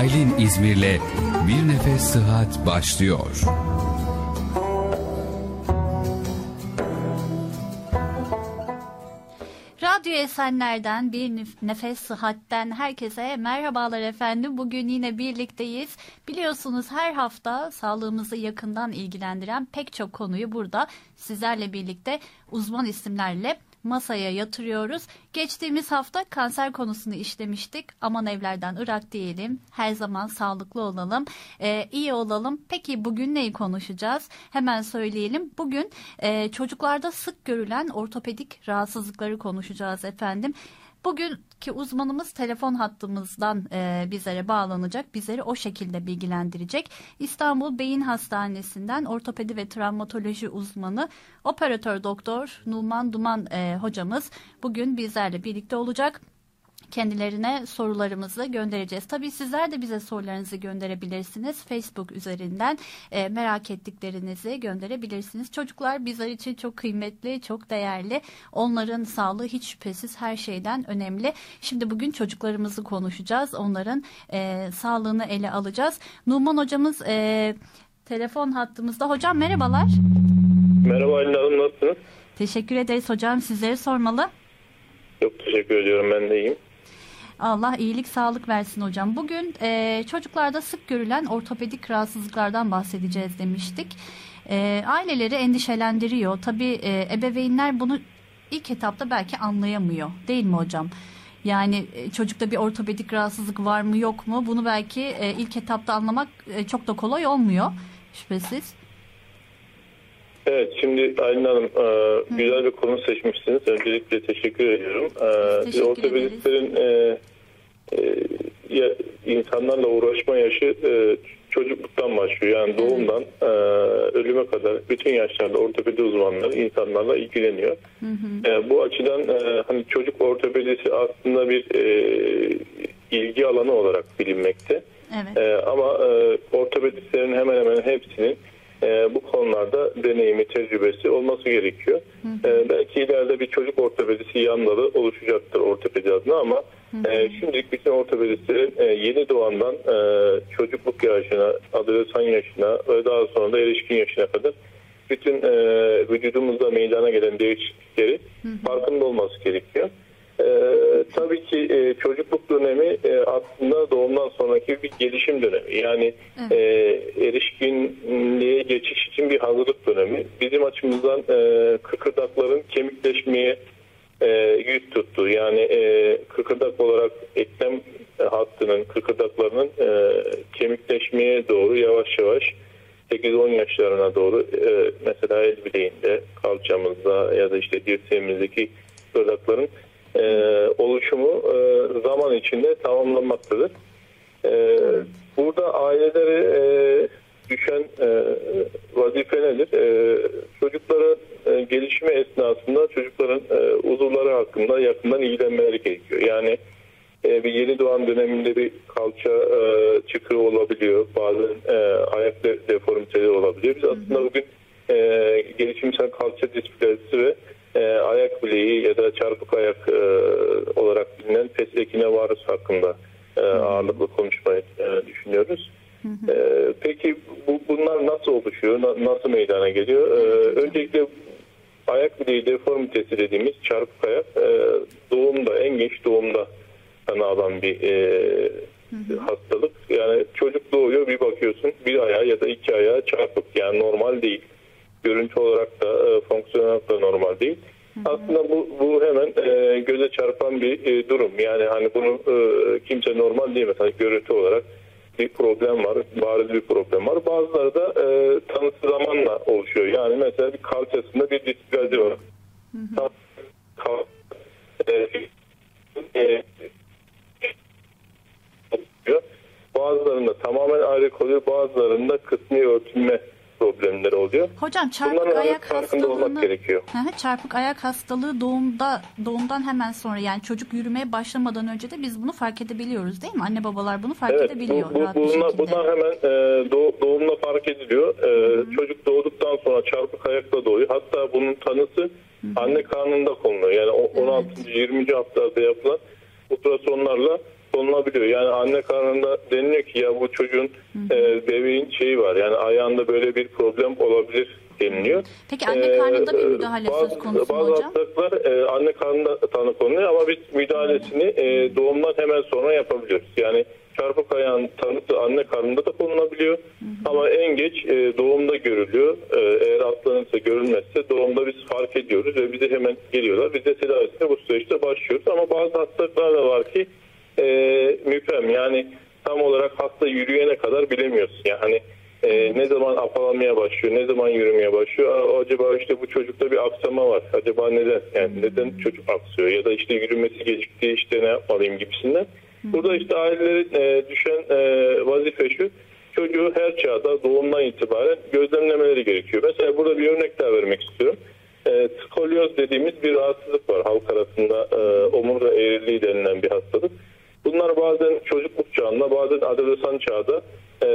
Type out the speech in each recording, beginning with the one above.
Aylin İzmir'le Bir Nefes Sıhhat başlıyor. Radyo Esenler'den bir nefes sıhhatten herkese merhabalar efendim. Bugün yine birlikteyiz. Biliyorsunuz her hafta sağlığımızı yakından ilgilendiren pek çok konuyu burada sizlerle birlikte uzman isimlerle masaya yatırıyoruz. Geçtiğimiz hafta kanser konusunu işlemiştik. Aman evlerden ırak diyelim. Her zaman sağlıklı olalım. Ee, iyi olalım. Peki bugün neyi konuşacağız? Hemen söyleyelim. Bugün e, çocuklarda sık görülen ortopedik rahatsızlıkları konuşacağız efendim. Bugünkü uzmanımız telefon hattımızdan e, bizlere bağlanacak. Bizleri o şekilde bilgilendirecek. İstanbul Beyin Hastanesi'nden ortopedi ve travmatoloji uzmanı operatör doktor Numan Duman e, hocamız bugün bizlerle birlikte olacak kendilerine sorularımızı göndereceğiz. Tabii sizler de bize sorularınızı gönderebilirsiniz. Facebook üzerinden e, merak ettiklerinizi gönderebilirsiniz. Çocuklar bizler için çok kıymetli, çok değerli. Onların sağlığı hiç şüphesiz her şeyden önemli. Şimdi bugün çocuklarımızı konuşacağız. Onların e, sağlığını ele alacağız. Numan hocamız e, telefon hattımızda. Hocam merhabalar. Merhaba Aylin Hanım nasılsınız? Teşekkür ederiz hocam. Sizleri sormalı. Çok teşekkür ediyorum ben de iyiyim. Allah iyilik sağlık versin hocam. Bugün e, çocuklarda sık görülen ortopedik rahatsızlıklardan bahsedeceğiz demiştik. E, aileleri endişelendiriyor. Tabii e, ebeveynler bunu ilk etapta belki anlayamıyor değil mi hocam? Yani e, çocukta bir ortopedik rahatsızlık var mı yok mu bunu belki e, ilk etapta anlamak e, çok da kolay olmuyor şüphesiz. Evet şimdi Aylin Hanım e, güzel bir konu seçmişsiniz. Öncelikle teşekkür ediyorum. E, ortopedistlerin e, ya, insanlarla uğraşma yaşı e, çocukluktan başlıyor. Yani doğumdan e, ölüme kadar bütün yaşlarda ortopedi uzmanları insanlarla ilgileniyor. E, bu açıdan e, hani çocuk ortopedisi aslında bir e, ilgi alanı olarak bilinmekte. Evet. E, ama e, ortopedistlerin hemen hemen hepsinin e, bu konularda deneyimi, tecrübesi olması gerekiyor. E, belki ileride bir çocuk ortopedisi yan dalı oluşacaktır ortopedi adına ama e, şimdilik bütün ortopedistlerin e, yeni doğandan e, çocukluk yaşına, adolesan yaşına ve daha sonra da erişkin yaşına kadar bütün e, vücudumuzda meydana gelen değişiklikleri farkında olması gerekiyor. Ee, tabii ki e, çocukluk dönemi e, aslında doğumdan sonraki bir gelişim dönemi. Yani e, erişkinliğe geçiş için bir hazırlık dönemi. Bizim açımızdan e, kıkırdakların kemikleşmeye e, yüz tuttu. Yani e, kıkırdak olarak eklem hattının, kıkırdaklarının e, kemikleşmeye doğru yavaş yavaş 8-10 yaşlarına doğru e, mesela el bileğinde, kalçamızda ya da işte dirseğimizdeki kıkırdakların e, oluşumu e, zaman içinde tamamlanmaktadır. E, burada ailelere e, düşen e, vazife nedir? E, çocukların e, gelişimi esnasında çocukların e, uzuvları hakkında yakından ilgilenmeleri gerekiyor. Yani e, bir yeni doğan döneminde bir kalça e, çıkığı olabiliyor. Bazen e, ayak de, deformiteleri olabiliyor. Biz aslında bugün e, gelişimsel kalça displazisi ve e, ayak bileği ya da çarpık ayak e, olarak bilinen pesekine varus hakkında e, ağırlıklı konuşmayı e, düşünüyoruz. E, peki bu, bunlar nasıl oluşuyor? Na, nasıl meydana geliyor? E, öncelikle ayak bileği deformitesi dediğimiz çarpık ayak e, doğumda en geç doğumda tanı alan bir e, hastalık. Yani çocuk doğuyor bir bakıyorsun bir ayağı ya da iki ayağı çarpık yani normal değil görüntü olarak da e, fonksiyon olarak da normal değil. Aslında bu, bu hemen e, göze çarpan bir e, durum. Yani hani bunu e, kimse normal değil mesela görüntü olarak bir problem var, bariz bir problem var. Bazıları da e, tanısı zamanla oluşuyor. Yani mesela bir kalçasında bir displazi var. Kal- e, e, Bazılarında tamamen ayrı kalıyor, bazılarında kısmi örtülme problemleri oluyor. Hocam çarpık Bunların ayak farkında olmak gerekiyor. Hı hı, çarpık ayak hastalığı doğumda doğumdan hemen sonra yani çocuk yürümeye başlamadan önce de biz bunu fark edebiliyoruz değil mi? Anne babalar bunu fark Evet, edebiliyor bu, bu, bunlar, bunlar hemen e, doğ- doğumla fark ediliyor. E, çocuk doğduktan sonra çarpık ayakla doğuyor. Hatta bunun tanısı anne karnında konuluyor. Yani o- 16. 20. haftada yapılan ultrasonlarla konulabiliyor. Yani anne karnında deniliyor ki ya bu çocuğun e, bebeğin şeyi var. Yani ayağında böyle bir problem olabilir deniliyor. Peki anne karnında bir Ee, müdahale bazı, söz konusu mu bazı hocam? hastalıklar e, anne karnında tanı konuluyor ama biz müdahalesini e, doğumdan hemen sonra yapabiliyoruz. Yani çarpık ayağın tanısı anne karnında da konulabiliyor. Ama en geç e, doğumda görülüyor. E, eğer atlanırsa görülmezse doğumda biz fark ediyoruz ve bize hemen geliyorlar. Biz de tedavisine bu süreçte başlıyoruz. Ama bazı hastalıklar da var ki e, müphem yani tam olarak hasta yürüyene kadar bilemiyoruz. Yani e, ne zaman afalamaya başlıyor, ne zaman yürümeye başlıyor. Aa, acaba işte bu çocukta bir aksama var. Acaba neden? Yani neden çocuk aksıyor ya da işte yürümesi gecikti işte ne yapmalıyım gibisinden. Burada işte ailelerin e, düşen e, vazife şu. Çocuğu her çağda doğumdan itibaren gözlemlemeleri gerekiyor. Mesela burada bir örnek daha vermek istiyorum. E, skolyoz dediğimiz bir rahatsızlık var halk arasında e, omurga eğriliği denilen bir hastalık. Bunlar bazen çocukluk çağında bazen adolesan çağda e,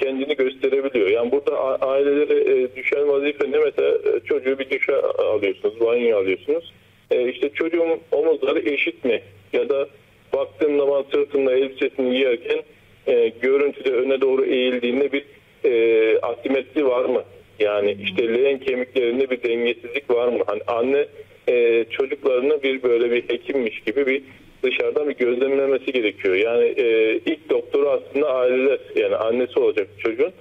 kendini gösterebiliyor. Yani burada a- ailelere e, düşen vazife ne mesela e, çocuğu bir duşa alıyorsunuz, banyo alıyorsunuz. E, işte çocuğun omuzları eşit mi? Ya da baktığım zaman sırtında elbisesini giyerken e, görüntüde öne doğru eğildiğinde bir e, asimetri var mı? Yani işte leğen kemiklerinde bir dengesizlik var mı? Hani anne e, çocuklarını bir böyle bir hekimmiş gibi bir dışarıdan bir gözlemlemesi gerekiyor. Yani e, ilk doktoru aslında aileler yani annesi olacak çocuğun.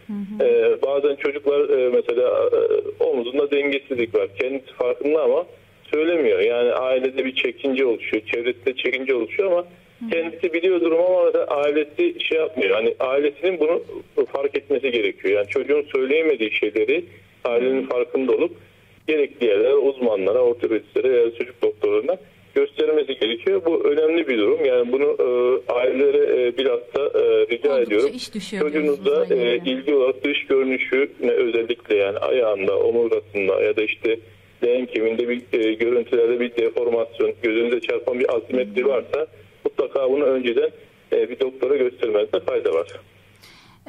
E, bazen çocuklar e, mesela e, omuzunda dengesizlik var. Kendisi farkında ama söylemiyor. Yani ailede bir çekince oluşuyor. Çevresinde çekince oluşuyor ama kendisi biliyor durumu ama ailesi şey yapmıyor. Hani ailesinin bunu fark etmesi gerekiyor. Yani çocuğun söyleyemediği şeyleri ailenin farkında olup gerekli yerlere, uzmanlara, ortopedistlere çocuk doktorlarına göstermesi gerekiyor. Bu önemli bir durum. Yani bunu e, ailelere e, biraz da e, rica Oldukça ediyorum. Çocuğunuzda e, ilgi olarak dış görünüşü ne özellikle yani ayağında, omurgasında ya da işte leğen kemiğinde bir e, görüntülerde bir deformasyon, gözünüze çarpan bir asimetri varsa mutlaka bunu önceden e, bir doktora göstermenizde fayda var.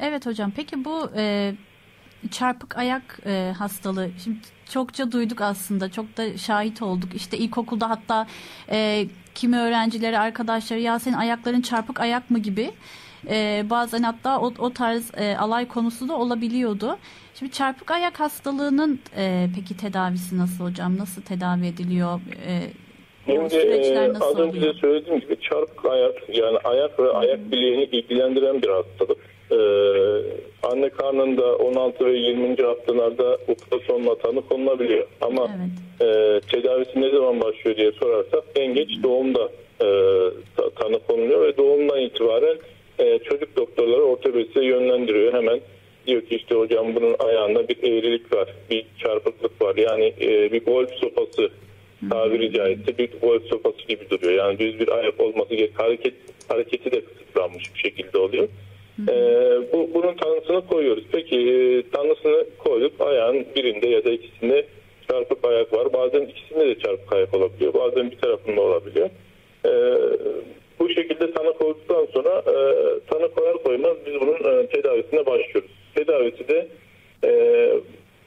Evet hocam. Peki bu e, çarpık ayak e, hastalığı şimdi çokça duyduk aslında. Çok da şahit olduk. İşte ilkokulda hatta e, kimi öğrencileri, arkadaşları ya senin ayakların çarpık ayak mı gibi e, bazen hatta o, o tarz e, alay konusu da olabiliyordu. Şimdi çarpık ayak hastalığının e, peki tedavisi nasıl hocam? Nasıl tedavi ediliyor? E, Şimdi e, az önce oluyor? de söylediğim gibi çarpık ayak yani ayak ve ayak bileğini ilgilendiren bir hastalık. E, anne karnında 16 ve 20. haftalarda ultrasonla tanı konulabiliyor. Ama e, tedavisi ne zaman başlıyor diye sorarsak en geç doğumda e, ta- tanı konuluyor ve doğumdan itibaren e, çocuk doktorları ortopediste yönlendiriyor. Hemen diyor ki işte hocam bunun ayağında bir eğrilik var, bir çarpıklık var. Yani e, bir golf sopası tabiri caizse bir golf sopası gibi duruyor. Yani düz bir ayak olması gerek. Hareket, hareketi de kısıtlanmış bir şekilde oluyor. E, bu, bunun tanısını koyuyoruz. Peki e, tanısını koyduk. Ayağın birinde ya da ikisinde çarpık ayak var. Bazen ikisinde de çarpık ayak olabiliyor. Bazen bir tarafında olabiliyor. E, bu şekilde tanı koyduktan sonra e, tanı koyar koymaz biz bunun e, tedavisine başlıyoruz. Tedavisi de e,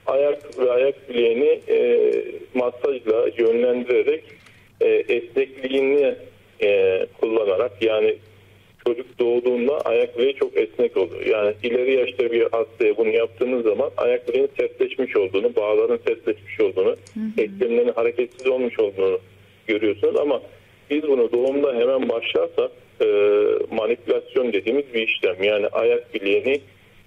ayak ve ayak bileğini e, masajla yönlendirerek e, esnekliğini e, kullanarak yani çocuk doğduğunda ayak bileği çok esnek oluyor. Yani ileri yaşta bir hastaya bunu yaptığınız zaman ayak bileğinin sertleşmiş olduğunu, bağların sertleşmiş olduğunu, eklemlerin hareketsiz olmuş olduğunu görüyorsunuz ama biz bunu doğumda hemen başlarsak e, manipülasyon dediğimiz bir işlem. Yani ayak bileğini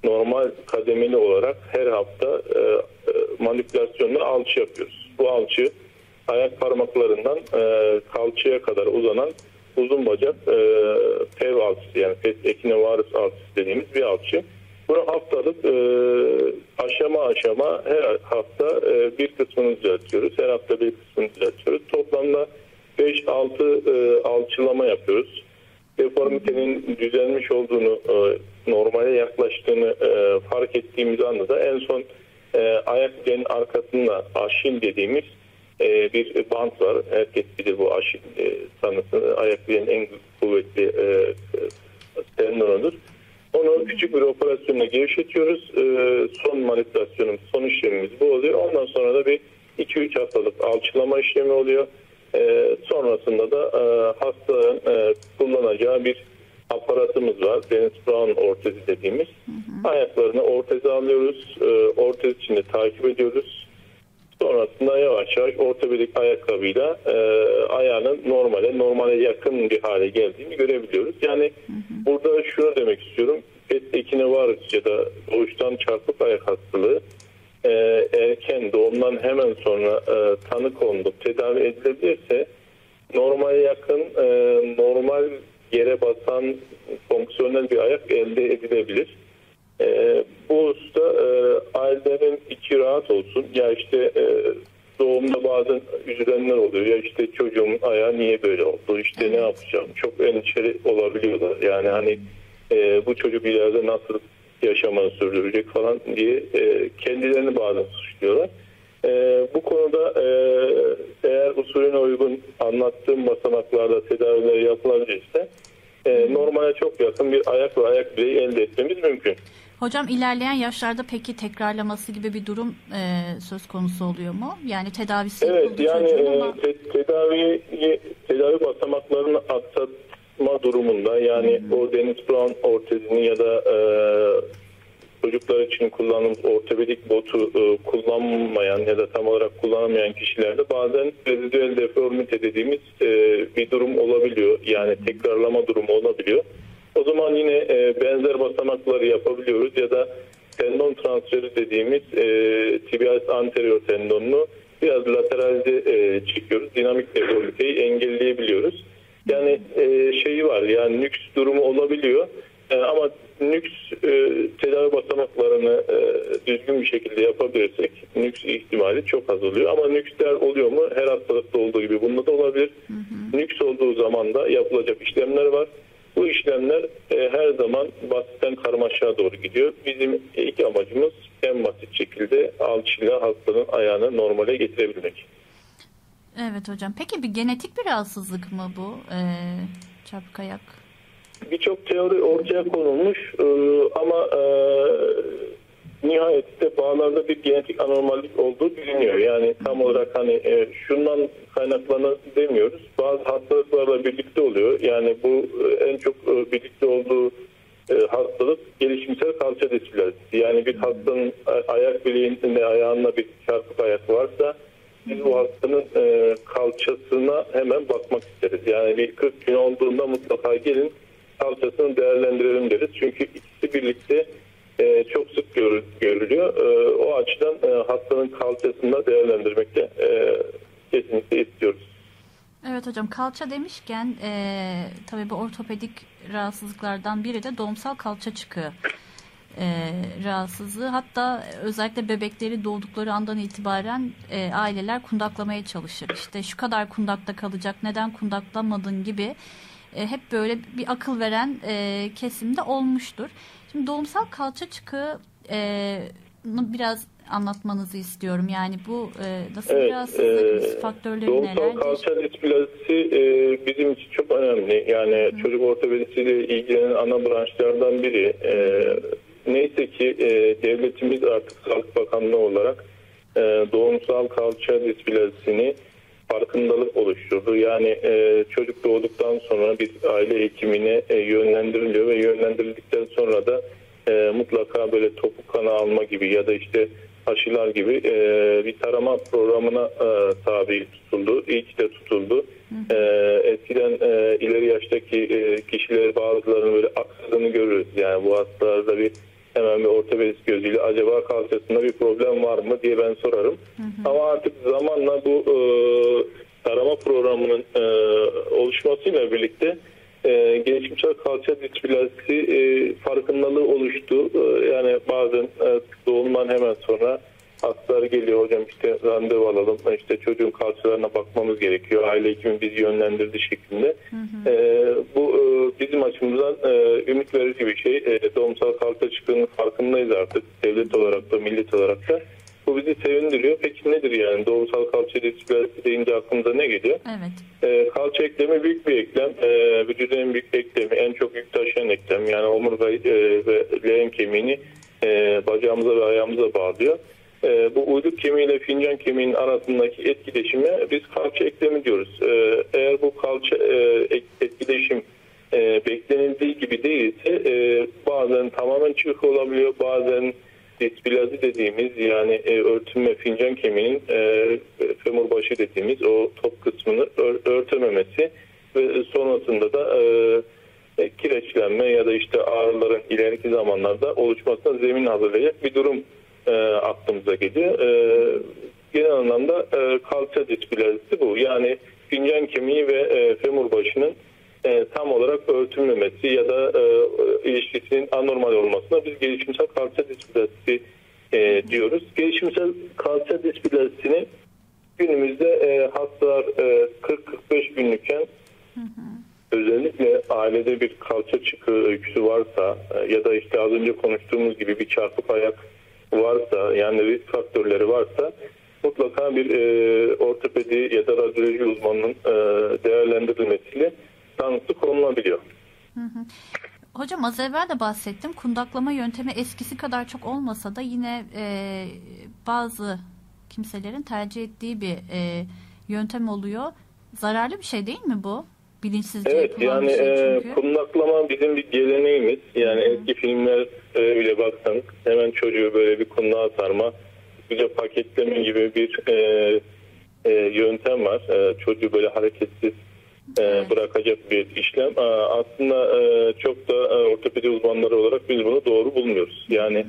normal kademeli olarak her hafta e, e, manipülasyonla alçı yapıyoruz. Bu alçı ayak parmaklarından e, kalçaya kadar uzanan uzun bacak e, pev alçısı yani pes ekinovarus alçısı dediğimiz bir alçı. Bunu haftalık e, aşama aşama her hafta e, bir kısmını düzeltiyoruz. Her hafta bir kısmını düzeltiyoruz. Toplamda 5-6 e, alçılama yapıyoruz. Deformitenin düzelmiş olduğunu, e, normale yaklaştığını e, fark ettiğimiz anda da en son e, ayak bileğinin arkasında aşil dediğimiz e, bir bant var. Herkes bilir bu aşil e, tanısını. Ayak bileğinin en kuvvetli e, tendonudur. Onu küçük bir operasyonla gevşetiyoruz. E, son manipülasyonumuz, son işlemimiz bu oluyor. Ondan sonra da bir 2-3 haftalık alçılama işlemi oluyor. E, sonrasında da e, hastanın e, kullanacağı bir aparatımız var. Dennis Brown ortezi dediğimiz. Ayaklarını orteze alıyoruz. E, ortez içinde takip ediyoruz. Sonrasında yavaş yavaş ortopedik ayakkabıyla e, ayağının normale, normale yakın bir hale geldiğini görebiliyoruz. Yani burada şunu demek istiyorum. PET ekine var ya da doğuştan çarpık ayak hastalığı e, erken doğumdan hemen sonra e, tanı konulup tedavi edilebilirse normale yakın e, normal yere basan fonksiyonel bir ayak elde edilebilir. E, bu hususta e, ailelerin içi rahat olsun. Ya işte e, doğumda bazen üzülenler oluyor. Ya işte çocuğumun ayağı niye böyle oldu? İşte ne yapacağım? Çok endişeli olabiliyorlar. Yani hani e, bu çocuk ileride nasıl yaşamını sürdürecek falan diye e, kendilerini bazen suçluyorlar. E, bu konuda e, eğer usulüne uygun anlattığım basamaklarda tedaviler yapılabilirse e, normale çok yakın bir ayak ve ayak bileği elde etmemiz mümkün. Hocam ilerleyen yaşlarda peki tekrarlaması gibi bir durum e, söz konusu oluyor mu? Yani tedavisi Evet yani e, ama te- tedavi tedavi basamaklarını aksatma durumunda yani o Dennis Brown ortezini ya da e, çocuklar için kullandığımız ortopedik botu e, kullanmayan ya da tam olarak kullanamayan kişilerde bazen rezidüel deformite dediğimiz e, bir durum olabiliyor. Yani tekrarlama durumu olabiliyor. O zaman yine e, benzer basamakları yapabiliyoruz ya da tendon transferi dediğimiz e, tibialis anterior tendonunu biraz lateralize e, çekiyoruz. Dinamik deformiteyi engelleyebiliyoruz. Yani e, şeyi var yani nüks durumu olabiliyor. E, ama nüks e, tedavi basamaklarını e, düzgün bir şekilde yapabilirsek nüks ihtimali çok az oluyor. Ama nüksler oluyor mu? Her hastalıkta olduğu gibi bunda da olabilir. Nüks olduğu zaman da yapılacak işlemler var. Bu işlemler e, her zaman basitten karmaşaya doğru gidiyor. Bizim ilk amacımız en basit şekilde alçıyla hastanın ayağını normale getirebilmek. evet hocam. Peki bir genetik bir rahatsızlık mı bu? E, çarpık ayak. birçok teori ortaya konulmuş e, ama e, nihayetinde bağlarda bir genetik anormallik olduğu biliniyor. Yani tam olarak hani e, şundan kaynaklanır demiyoruz. Bazı hastalıklarla birlikte oluyor. Yani bu e, en çok e, birlikte olduğu e, hastalık gelişimsel kalça displazisi. Yani bir hastanın ayak bileğinde ayağında bir çarpık ayak varsa biz bu hastanın e, kalçasına hemen bakmak isteriz. Yani bir 40 gün olduğunda mutlaka gelin kalçasını değerlendirelim deriz. Çünkü ikisi birlikte e, çok sık görü- görülüyor. E, o açıdan e, hastanın kalçasını da değerlendirmekte e, kesinlikle istiyoruz. Evet hocam kalça demişken e, tabii bu ortopedik rahatsızlıklardan biri de doğumsal kalça çıkığı e, rahatsızlığı. Hatta özellikle bebekleri doğdukları andan itibaren e, aileler kundaklamaya çalışır. İşte şu kadar kundakta kalacak neden kundaklamadın gibi e, hep böyle bir akıl veren e, kesimde olmuştur. Şimdi doğumsal kalça çıkığı e, biraz anlatmanızı istiyorum. Yani bu e, nasıl bir Evet, rahatsızlık, e, faktörleri Doğumsal nelerdir? kalça displazisi e, bizim için çok önemli. Yani çocuk ortopedisiyle ilgilenen ana branşlardan biri. E, neyse ki e, devletimiz artık Sağlık Bakanlığı olarak e, doğumsal kalça displazisini farkındalık oluşturdu. Yani e, çocuk doğduktan sonra bir aile hekimine e, yönlendiriliyor ve yönlendirildikten sonra da e, mutlaka böyle topuk kanı alma gibi ya da işte aşılar gibi e, bir tarama programına e, tabi tutuldu. Ki de tutuldu. E, eskiden e, ileri yaştaki e, kişiler bazılarının böyle aksadığını görürüz. Yani bu hastalarda bir hemen bir ortopedist gözüyle acaba kalçasında bir problem var mı diye ben sorarım. Ama artık zamanla bu e, tarama programının e, oluşmasıyla birlikte e, gelişimsel kalça displazisi e, farkındalığı oluştu. E, yani bazen e, doğumdan hemen sonra hastalar geliyor hocam işte randevu alalım işte çocuğun kalçalarına bakmamız gerekiyor aile hekimi bizi yönlendirdi şeklinde E, bu e, bizim açımızdan e, ümit verici bir şey E, doğumsal kalça çıktığının farkındayız artık devlet olarak da millet olarak da bu bizi sevindiriyor peki nedir yani doğumsal kalça displazisi deyince aklımıza ne geliyor Evet. e, kalça eklemi büyük bir eklem. E, vücudun en büyük eklemi, en çok yük taşıyan eklem. Yani omurga e, ve leğen kemiğini e, bacağımıza ve ayağımıza bağlıyor. E, bu uyluk kemiği fincan kemiğinin arasındaki etkileşime biz kalça eklemi diyoruz. E, eğer bu kalça e, etkileşim e, beklenildiği gibi değilse e, bazen tamamen çıkık olabiliyor. Bazen displazi dediğimiz yani e, örtünme fincan kemiğinin e, femur başı dediğimiz o top kısmını ör- örtememesi ve sonrasında da e, e, kireçlenme ya da işte ağrıların ileriki zamanlarda oluşmasına zemin hazırlayacak bir durum e, aklımıza geliyor. E, genel anlamda e, kalça displazisi bu. Yani fincan kemiği ve e, femur başının e, tam olarak örtülmemesi ya da e, ilişkisinin anormal olmasına biz gelişimsel kalça displazisi e, diyoruz. Gelişimsel kalça displazisini günümüzde e, hastalar e, 40-45 günlükken özellikle ailede bir kalça çıkığı öyküsü varsa e, ya da işte az önce konuştuğumuz gibi bir çarpık ayak varsa yani risk faktörleri varsa mutlaka bir e, ortopedi ya da radyoloji uzmanının e, değerlendirilmesiyle tanısı konulabiliyor. Hocam az evvel de bahsettim. Kundaklama yöntemi eskisi kadar çok olmasa da yine e, bazı kimselerin tercih ettiği bir e, yöntem oluyor. Zararlı bir şey değil mi bu? Bilinçsizce Evet yani şey e, kundaklama bizim bir geleneğimiz. Yani eski filmler e, bile baksanız hemen çocuğu böyle bir kundağa sarma, güzel paketleme gibi bir e, e, yöntem var. E, çocuğu böyle hareketsiz e, Evet. bırakacak bir işlem. Aslında e, çok da e, ortopedi uzmanları olarak biz bunu doğru bulmuyoruz. Yani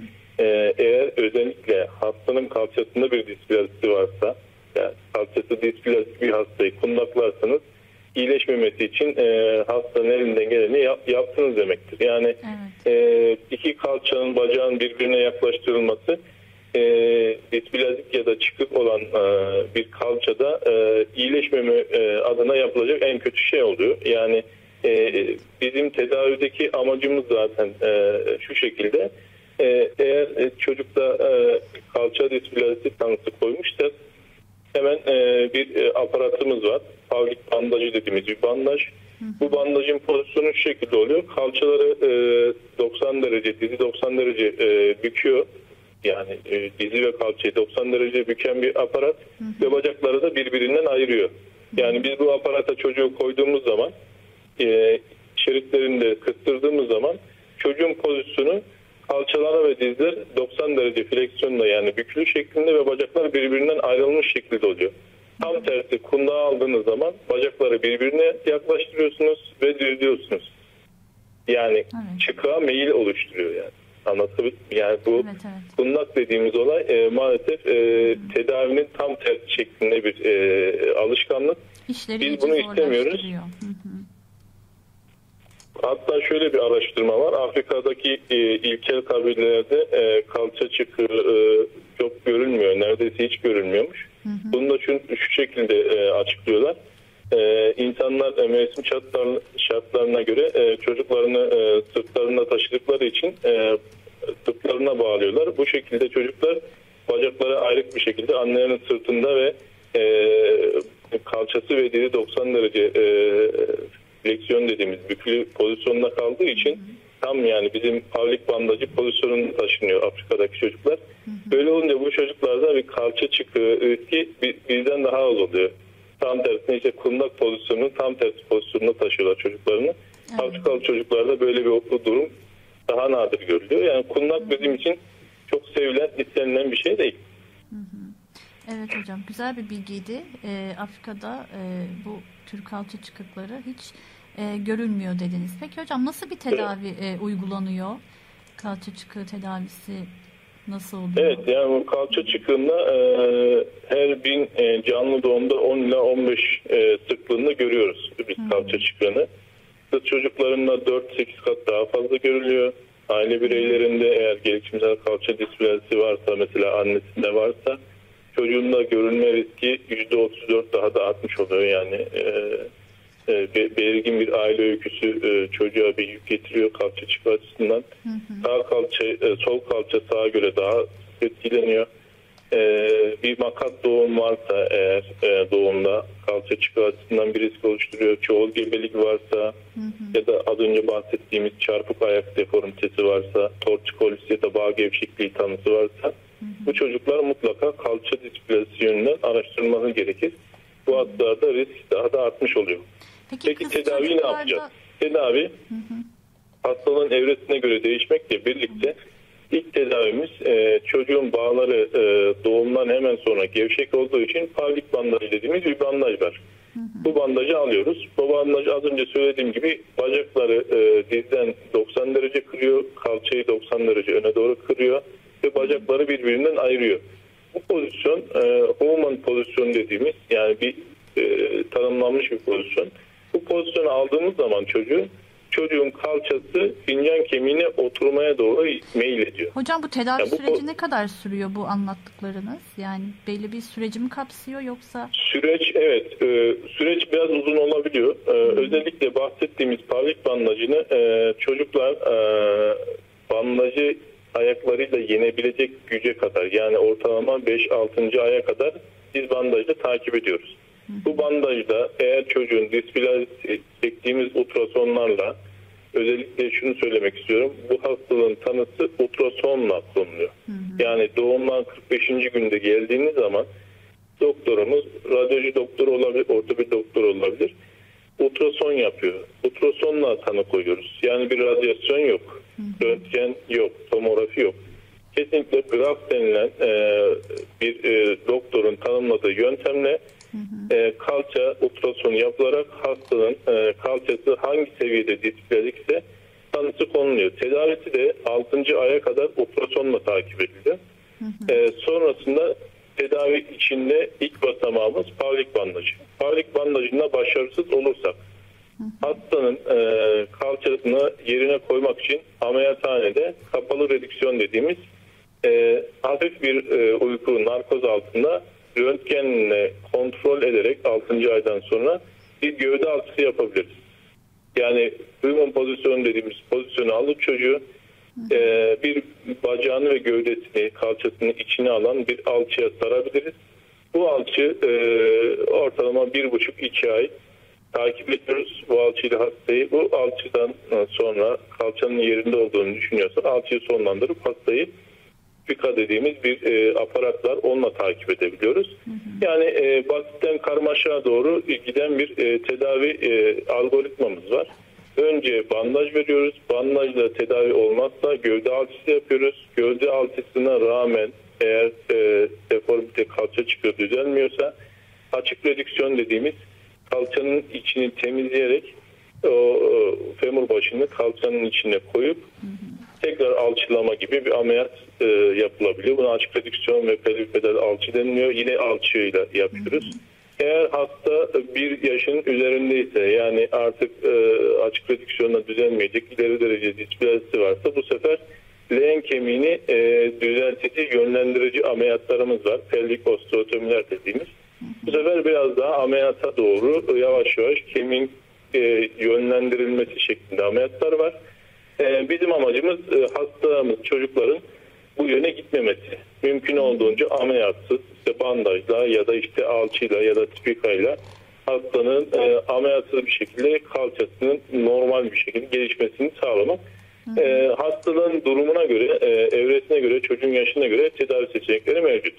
eğer özellikle hastanın kalçasında bir displazisi varsa, yani kalçası displazik bir hastayı kundaklarsanız iyileşmemesi için e, hastanın elinden geleni yap- yaptınız demektir. Yani Evet. e, iki kalçanın bacağın birbirine yaklaştırılması e, displazik ya da çıkık olan e, bir kalçada e, iyileşmeme e, adına yapılacak en kötü şey oluyor. Yani e, bizim tedavideki amacımız zaten e, şu şekilde e, eğer e, çocukta e, kalça displazisi tanısı koymuşsa hemen e, bir e, aparatımız var. Pavlik bandajı dediğimiz bir bandaj. Bu bandajın pozisyonu şu şekilde oluyor. Kalçaları e, 90 derece, dizi 90 derece e, büküyor. Yani e, dizi ve kalçayı 90 derece büken bir aparat ve bacakları da birbirinden ayırıyor. Yani biz bu aparata çocuğu koyduğumuz zaman e, şeritlerini de kıstırdığımız zaman çocuğun pozisyonu kalçalara ve dizler 90 derece fleksiyonla yani bükülü şeklinde ve bacaklar birbirinden ayrılmış şekilde oluyor. Tam tersi kundağı aldığınız zaman bacakları birbirine yaklaştırıyorsunuz ve düzlüyorsunuz. Yani Evet. çıkığa meyil oluşturuyor yani. Anlatabildim? Yani bu Evet, evet. kundak dediğimiz olay e, maalesef e, tedavinin tam tersi şeklinde bir e, alışkanlık. İşleri biz bunu istemiyoruz. zorlaştırıyor. Hı hı. Hatta şöyle bir araştırma var. Afrika'daki e, ilkel kabilelerde e, kalça çıkığı e, çok görülmüyor. Neredeyse hiç görülmüyormuş. Bunu da şu, şu şekilde e, açıklıyorlar. E, insanlar e, mevsim şartlar, şartlarına göre e, çocuklarını e, sırtlarında taşıdıkları için e, sırtlarına bağlıyorlar. Bu şekilde çocuklar bacakları ayrık bir şekilde annelerinin sırtında ve e, kalçası ve dili 90 derece e, fleksiyon dediğimiz bükülü pozisyonda kaldığı için tam yani bizim pavlik bandajı pozisyonunda taşınıyor Afrika'daki çocuklar. Böyle olunca bu çocuklarda bir kalça çıkığı bi- bizden daha az oluyor. Tam tersine işte kundak pozisyonunun tam tersi pozisyonunda taşıyorlar çocuklarını. Afrikalı çocuklarda böyle bir durum daha nadir görülüyor. Yani kundak bizim için çok sevilen, istenilen bir şey değil. Evet hocam güzel bir bilgiydi. Ee, Afrika'da e, bu tür kalça çıkıkları hiç e, görülmüyor dediniz. Peki hocam nasıl bir tedavi e, uygulanıyor? Kalça çıkığı tedavisi nasıl oluyor? Evet yani bu kalça çıkığında e, her bin e, canlı doğumda 10 ila 15 e, sıklığında görüyoruz biz kalça çıkığını. Kız çocuklarında 4-8 kat daha fazla görülüyor. Aile bireylerinde eğer gelişimsel kalça displazisi varsa mesela annesinde varsa çocuğunda görülme riski %34 daha da artmış oluyor. Yani e, e, be- belirgin bir aile öyküsü e, çocuğa bir yük getiriyor kalça çıkığı açısından. Sağ kalça, e, sol kalça sağa göre daha etkileniyor. E, bir makat doğum varsa eğer e, doğumda kalça çıkığı açısından bir risk oluşturuyor. Çoğul gebelik varsa ya da az önce bahsettiğimiz çarpık ayak deformitesi varsa, tortikolis ya da bağ gevşekliği tanısı varsa bu çocuklar mutlaka kalça displazisi yönünden araştırılması gerekir. Bu hastalarda risk daha da artmış oluyor. Peki, Peki tedavi ne yapacağız? tedavi hastalığın evresine göre değişmekle birlikte ilk tedavimiz e, çocuğun bağları e, doğumdan hemen sonra gevşek olduğu için pavlik bandajı dediğimiz bir bandaj var. Bu bandajı alıyoruz. Bu bandaj az önce söylediğim gibi bacakları e, dizden 90 derece kırıyor, kalçayı 90 derece öne doğru kırıyor ve bacakları birbirinden ayırıyor. Bu pozisyon e, Human pozisyonu dediğimiz yani bir e, tanımlanmış bir pozisyon. Bu pozisyonu aldığımız zaman çocuğu çocuğun kalçası fincan kemiğine oturmaya doğru meyil ediyor. Hocam bu tedavi Ya bu- süreci ne kadar sürüyor bu anlattıklarınız? Yani belli bir süreci mi kapsıyor yoksa? Süreç evet e, süreç biraz uzun olabiliyor. E, özellikle bahsettiğimiz parlik bandajını e, çocuklar e, bandajı ayaklarıyla yenebilecek güce kadar yani ortalama 5-6. aya kadar biz bandajda takip ediyoruz. Bu bandajda eğer çocuğun displazisi çektiğimiz ultrasonlarla özellikle şunu söylemek istiyorum. Bu hastalığın tanısı ultrasonla konuluyor. Yani doğumdan 45. günde geldiğiniz zaman doktorumuz radyoloji doktoru olabilir, ortopedi doktoru olabilir. Ultrason yapıyor. Ultrasonla tanı koyuyoruz. Yani bir radyasyon yok. Röntgen yok. Tomografi yok. Kesinlikle graf denilen e, bir e, doktorun tanımladığı yöntemle e, kalça ultrasonu yapılarak hastanın e, kalçası hangi seviyede displadikse tanısı konuluyor. Tedavisi de 6. aya kadar ultrasonla takip ediliyor. E, sonrasında tedavi içinde ilk basamağımız pavlik bandajı. Pavlik bandajında başarısız olursak hastanın e, kalçasını yerine koymak için ameliyathanede kapalı redüksiyon dediğimiz e, hafif bir e, uyku narkoz altında röntgenle kontrol ederek 6. aydan sonra bir gövde altısı yapabiliriz. Yani human pozisyonu dediğimiz pozisyonu alıp çocuğu e, bir bacağını ve gövdesini kalçasını içine alan bir alçıya sarabiliriz. Bu alçı e, ortalama bir buçuk iki ay takip ediyoruz bu alçıyla hastayı. Bu alçıdan sonra kalçanın yerinde olduğunu düşünüyorsak alçıyı sonlandırıp hastayı fika dediğimiz bir e, aparat var. Onunla takip edebiliyoruz. Yani e, basitten karmaşa doğru giden bir e, tedavi e, algoritmamız var. Önce bandaj veriyoruz. Bandajla tedavi olmazsa gövde alçısı yapıyoruz. Gövde alçısına rağmen eğer e, deformite kalça çıkıyor düzelmiyorsa açık redüksiyon dediğimiz kalçanın içini temizleyerek o, o femur başını kalçanın içine koyup tekrar alçılama gibi bir ameliyat e, yapılabiliyor. Buna açık redüksiyon ve pedal alçı deniliyor. Yine alçıyla yapıyoruz. Eğer hasta bir yaşın üzerindeyse yani artık e, açık redüksiyonla düzelmeyecek ileri derece displazisi varsa bu sefer leğen kemiğini e, düzeltici yönlendirici ameliyatlarımız var. Pelvik osteotomiler dediğimiz. Bu sefer biraz daha ameliyata doğru yavaş yavaş kemiğin e, yönlendirilmesi şeklinde ameliyatlar var. E, bizim amacımız e, hastamız çocukların bu yöne gitmemesi. Mümkün olduğunca ameliyatsız işte bandajla ya da işte alçıyla ya da tipikayla hastanın e, ameliyatsız bir şekilde kalçasının normal bir şekilde gelişmesini sağlamak. E, hastalığın durumuna göre, e, evresine göre, çocuğun yaşına göre tedavi seçenekleri mevcut.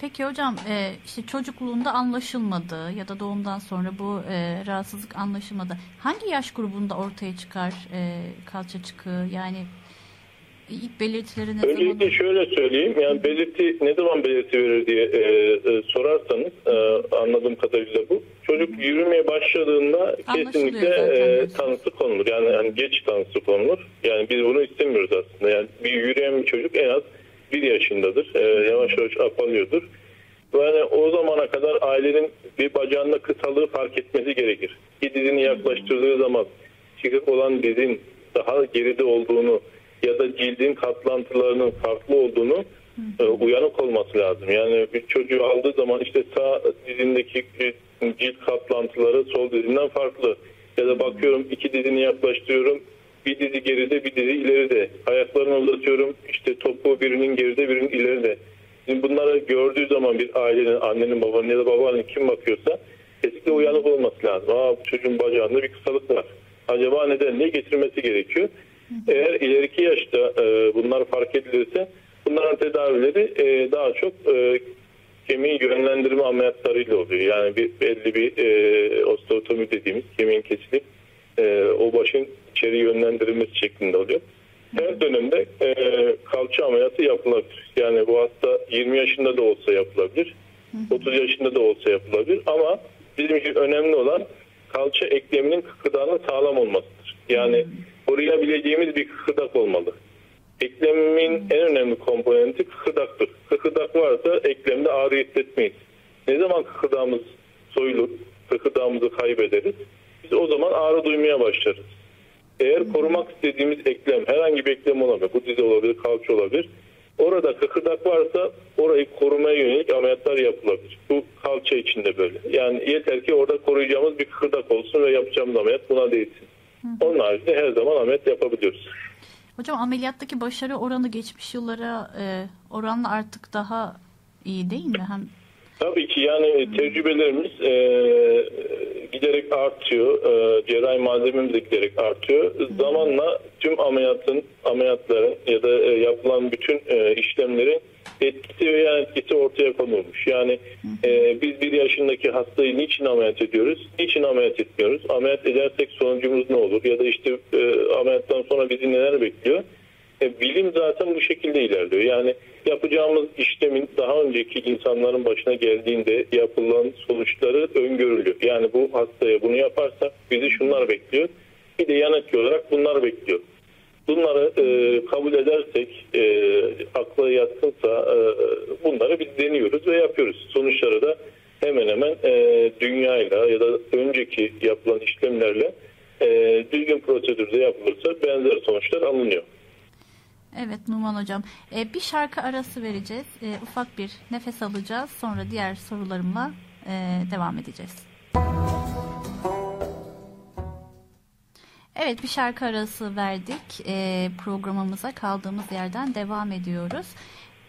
Peki hocam e, işte çocukluğunda anlaşılmadı ya da doğumdan sonra bu e, rahatsızlık anlaşılmadı. Hangi yaş grubunda ortaya çıkar e, kalça çıkığı? Yani ilk belirtileri ne zaman? Öncelikle şöyle söyleyeyim. Yani belirti ne zaman belirti verir diye e, e, sorarsanız e, anladığım kadarıyla bu. Çocuk yürümeye başladığında kesinlikle e, tanısı konulur. Yani, yani geç tanısı konulur. Yani biz bunu istemiyoruz aslında. Yani bir yürüyen bir çocuk en az bir yaşındadır. E, yavaş yavaş apalıyordur. Yani o zamana kadar ailenin bir bacağında kısalığı fark etmesi gerekir. Bir dizini yaklaştırdığı zaman çıkık olan dizin daha geride olduğunu ya da cildin katlantılarının farklı olduğunu e, uyanık olması lazım. Yani bir çocuğu aldığı zaman işte sağ dizindeki cilt katlantıları sol dizinden farklı. Ya da bakıyorum iki dizini yaklaştırıyorum. Bir dizi geride bir dizi ileride. Ayaklarını uzatıyorum. işte topu birinin geride birinin ileride. Şimdi bunları gördüğü zaman bir ailenin, annenin, babanın ya da babanın kim bakıyorsa kesinlikle uyanık olması lazım. Aa bu çocuğun bacağında bir kısalık var. Acaba neden? Ne getirmesi gerekiyor? Eğer ileriki yaşta e, bunlar fark edilirse bunların tedavileri e, daha çok e, kemiği yönlendirme ameliyatlarıyla oluyor. Yani bir belli bir e, osteotomi dediğimiz kemiğin kesilip e, o başın içeri yönlendirilmesi şeklinde oluyor. Her dönemde e, kalça ameliyatı yapılabilir. Yani bu hasta 20 yaşında da olsa yapılabilir. 30 yaşında da olsa yapılabilir. Ama bizim için önemli olan kalça ekleminin kıkırdağının sağlam olmasıdır. Yani koruyabileceğimiz bir kıkırdak olmalı. Eklemin en önemli komponenti kıkırdaktır. Kıkırdak varsa eklemde ağrı hissetmeyiz. Ne zaman kıkırdağımız soyulur, kıkırdağımızı kaybederiz, biz o zaman ağrı duymaya başlarız. Eğer korumak istediğimiz eklem, herhangi bir eklem olabilir, bu dizi olabilir, kalça olabilir. Orada kıkırdak varsa orayı korumaya yönelik ameliyatlar yapılabilir. Bu kalça içinde böyle. Yani yeter ki orada koruyacağımız bir kıkırdak olsun ve yapacağımız ameliyat buna değilsin. Onun haricinde her zaman ameliyat yapabiliyoruz. Hocam ameliyattaki başarı oranı geçmiş yıllara e, oranla artık daha iyi değil mi? Hem Tabii ki yani tecrübelerimiz e, giderek artıyor. E, cerrahi malzememiz de giderek artıyor. Zamanla tüm ameliyatın, ameliyatların ya da e, yapılan bütün e, işlemlerin etkisi ve yan etkisi ortaya konulmuş. Yani e, biz bir yaşındaki hastayı niçin ameliyat ediyoruz? Niçin ameliyat etmiyoruz? Ameliyat edersek sonucumuz ne olur? Ya da işte e, ameliyattan sonra bizi neler bekliyor? E, bilim zaten bu şekilde ilerliyor. Yani yapacağımız işlemin daha önceki insanların başına geldiğinde yapılan sonuçları öngörülüyor. Yani bu hastaya bunu yaparsak bizi şunlar bekliyor. Bir de yan etki olarak bunlar bekliyor. Bunları e, kabul edersek e, akla yatkınsa e, bunları biz deniyoruz ve yapıyoruz. Sonuçları da hemen hemen e, dünyayla ya da önceki yapılan işlemlerle e, düzgün prosedürde yapılırsa benzer sonuçlar alınıyor. Evet Numan Hocam. E, bir şarkı arası vereceğiz. E, ufak bir nefes alacağız. Sonra diğer sorularımla e, devam edeceğiz. Evet bir şarkı arası verdik. E, programımıza kaldığımız yerden devam ediyoruz.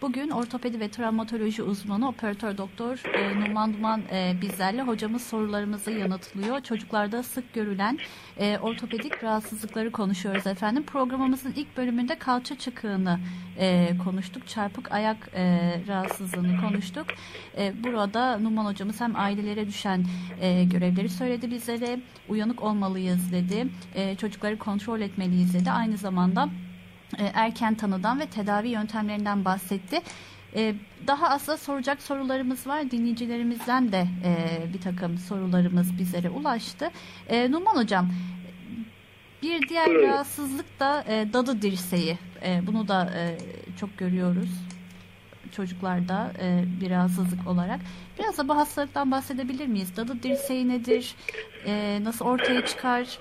Bugün ortopedi ve travmatoloji uzmanı operatör doktor e, Numan Duman e, bizlerle hocamız sorularımızı yanıtlıyor. Çocuklarda sık görülen e, ortopedik rahatsızlıkları konuşuyoruz efendim. Programımızın ilk bölümünde kalça çıkığını e, konuştuk. Çarpık ayak e, rahatsızlığını konuştuk. E, burada Numan hocamız hem ailelere düşen e, görevleri söyledi bizlere. Uyanık olmalıyız dedi. E, çocukları kontrol etmeliyiz dedi. Aynı zamanda erken tanıdan ve tedavi yöntemlerinden bahsetti. E, daha aslında soracak sorularımız var. Dinleyicilerimizden de e, bir takım sorularımız bizlere ulaştı. Numan Hocam, bir diğer rahatsızlık da dadı dirseği. Bunu da çok görüyoruz çocuklarda bir rahatsızlık olarak. Biraz da bu hastalıktan bahsedebilir miyiz? Dadı dirseği nedir? Nasıl ortaya çıkar?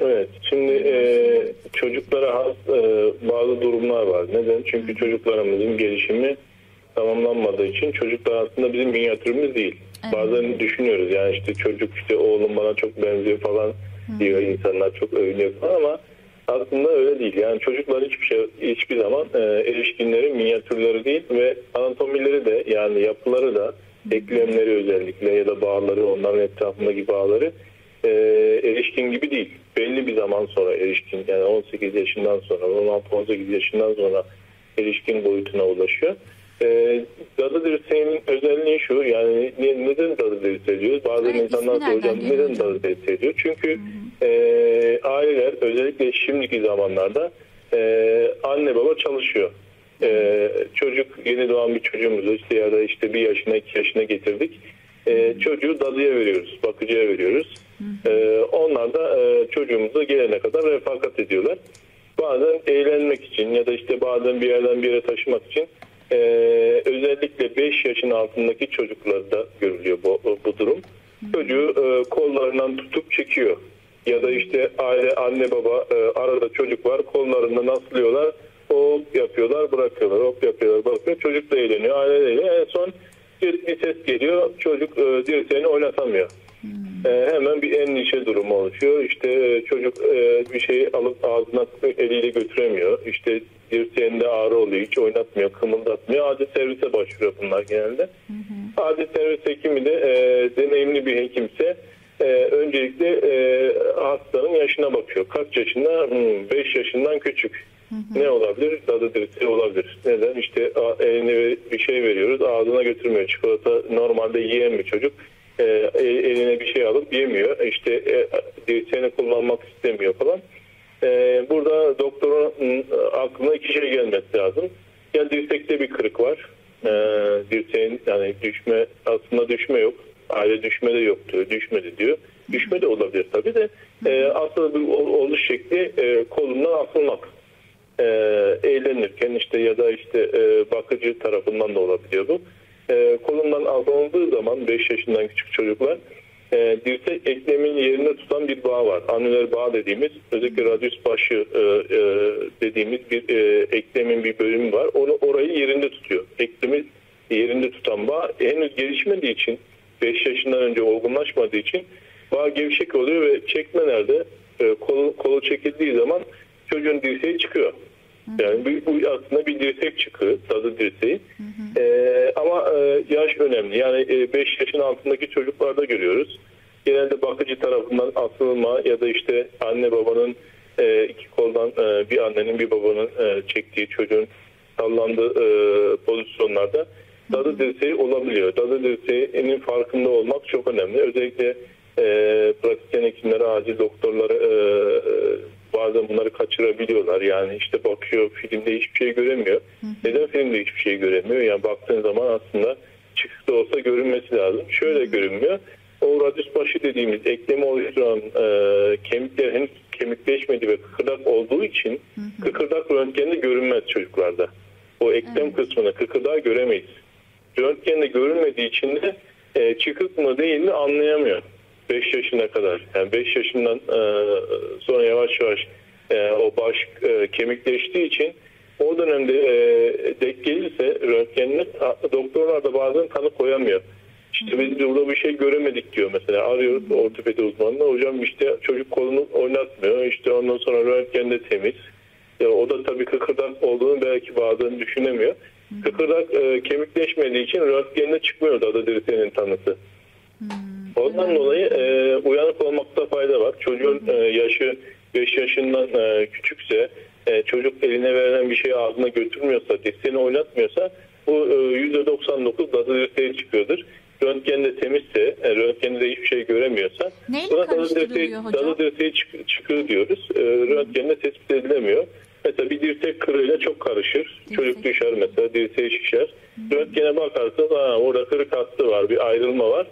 Evet, şimdi e, çocuklara has e, bazı durumlar var. Neden? Çünkü çocuklarımızın gelişimi tamamlanmadığı için çocuklar aslında bizim minyatürümüz değil. Evet. Bazen düşünüyoruz yani işte çocuk işte oğlum bana çok benziyor falan diyor insanlar çok övünüyor falan ama aslında öyle değil. Yani çocuklar hiçbir şey hiçbir zaman e, erişkinlerin minyatürleri değil ve anatomileri de yani yapıları da eklemleri özellikle ya da bağları onların etrafındaki bağları e, erişkin gibi değil. Belli bir zaman sonra erişkin yani 18 yaşından sonra 16-18 yaşından sonra erişkin boyutuna ulaşıyor. E, dadı dirseğinin özelliği şu yani ne- neden dadı dirseği diyoruz? Bazen Evet, insanlar soracağım neden dadı dirseği diyor? Çünkü e, aileler özellikle şimdiki zamanlarda e, anne baba çalışıyor. E, çocuk yeni doğan bir çocuğumuzu işte ya da işte bir yaşına iki yaşına getirdik. E, çocuğu dadıya veriyoruz, bakıcıya veriyoruz. E, onlar da e, çocuğumuza gelene kadar refakat ediyorlar. Bazen eğlenmek için ya da işte bazen bir yerden bir yere taşımak için e, özellikle 5 yaşın altındaki çocuklarda görülüyor bu, bu durum. Çocuğu e, kollarından tutup çekiyor. Ya da işte aile anne baba e, arada çocuk var kollarından aslıyorlar. Hop yapıyorlar bırakıyorlar hop yapıyorlar bırakıyor. Çocuk da eğleniyor aile de eğleniyor. En son bir ses geliyor çocuk e, dirseğini oynatamıyor. E, hemen bir endişe durumu oluşuyor. İşte e, çocuk e, bir şey alıp ağzına eliyle götüremiyor. İşte dirseğinde ağrı oluyor. Hiç oynatmıyor, kımıldatmıyor. Acil servise başvuruyor bunlar genelde. Acil servis hekimi de e, deneyimli bir hekimse e, öncelikle e, hastanın yaşına bakıyor. Kaç yaşında? 5 yaşından küçük. Ne olabilir? Dadı dirseği olabilir. Neden? İşte eline bir şey veriyoruz. Ağzına götürmüyor. Çikolata normalde yiyen bir çocuk e, el- eline bir şey alıp yemiyor. İşte e, dirseğini kullanmak istemiyor falan. E, burada doktorun e, aklına iki şey gelmesi lazım. Ya dirsekte bir kırık var. E, dirseğin yani düşme aslında düşme yok. Aile düşme de yok diyor. Düşmedi diyor. Düşme de olabilir tabii de. E, aslında bir ol- oluş şekli e, kolundan asılmak e, eğlenirken işte ya da işte e, bakıcı tarafından da olabiliyor bu. E, kolundan alındığı zaman 5 yaşından küçük çocuklar e, dirsek eklemin yerinde tutan bir bağ var. Anüler bağ dediğimiz özellikle radyüs başı e, e, dediğimiz bir e, eklemin bir bölümü var. Onu orayı yerinde tutuyor. Eklemi yerinde tutan bağ henüz gelişmediği için 5 yaşından önce olgunlaşmadığı için bağ gevşek oluyor ve çekmelerde e, kolu, kolu çekildiği zaman çocuğun dirseği çıkıyor. Yani bu, bu aslında bir dirsek çıkıyor, tadı dirseği. Ee, ama e, yaş önemli. Yani 5 yaşın altındaki çocuklarda görüyoruz. Genelde bakıcı tarafından asılma ya da işte anne babanın e, iki koldan e, bir annenin bir babanın e, çektiği çocuğun sallandığı e, pozisyonlarda dadı dirseği olabiliyor. Dadı dirseğinin farkında olmak çok önemli. Özellikle e, pratisyen hekimleri, acil doktorları e, e, bazen bunları kaçırabiliyorlar. Yani işte bakıyor filmde hiçbir şey göremiyor. Neden filmde hiçbir şey göremiyor? Yani baktığın zaman aslında çıkık da olsa görünmesi lazım. Şöyle görünmüyor. O radyüs başı dediğimiz eklemi oluşturan e, kemikler henüz kemikleşmedi ve kıkırdak olduğu için kıkırdak röntgende görünmez çocuklarda. O eklem kısmını kıkırdağı göremeyiz. Röntgende görünmediği için de e, çıkık mı değil mi anlayamıyor. 5 yaşına kadar. Yani 5 yaşından e, sonra yavaş yavaş e, o baş e, kemikleştiği için o dönemde e, denk gelirse röntgenine a- doktorlar da bazen tanı koyamıyor. İşte biz burada bir şey göremedik diyor mesela. Arıyoruz ortopedi uzmanına. Hocam işte çocuk kolunu oynatmıyor. İşte ondan sonra röntgende temiz. Ya o da tabii kıkırdak olduğunu belki bazen düşünemiyor. Kıkırdak e, kemikleşmediği için röntgenine çıkmıyor da dirseğinin tanısı. Ondan dolayı e, uyanık olmakta fayda var. Çocuğun e, yaşı 5 yaşından e, küçükse e, çocuk eline verilen bir şeyi ağzına götürmüyorsa, dirseğini oynatmıyorsa bu e, %99 dadı dirseği çıkıyordur. Röntgende temizse, e, röntgende hiçbir şey göremiyorsa Neyle buna dirseği çık- çıkıyor diyoruz. E, röntgende tespit edilemiyor. Mesela bir dirsek kırığıyla çok karışır. Dirsek. Çocuk düşer mesela, dirseği şişer. Röntgene bakarsınız ha, orada kırık hattı var, bir ayrılma var.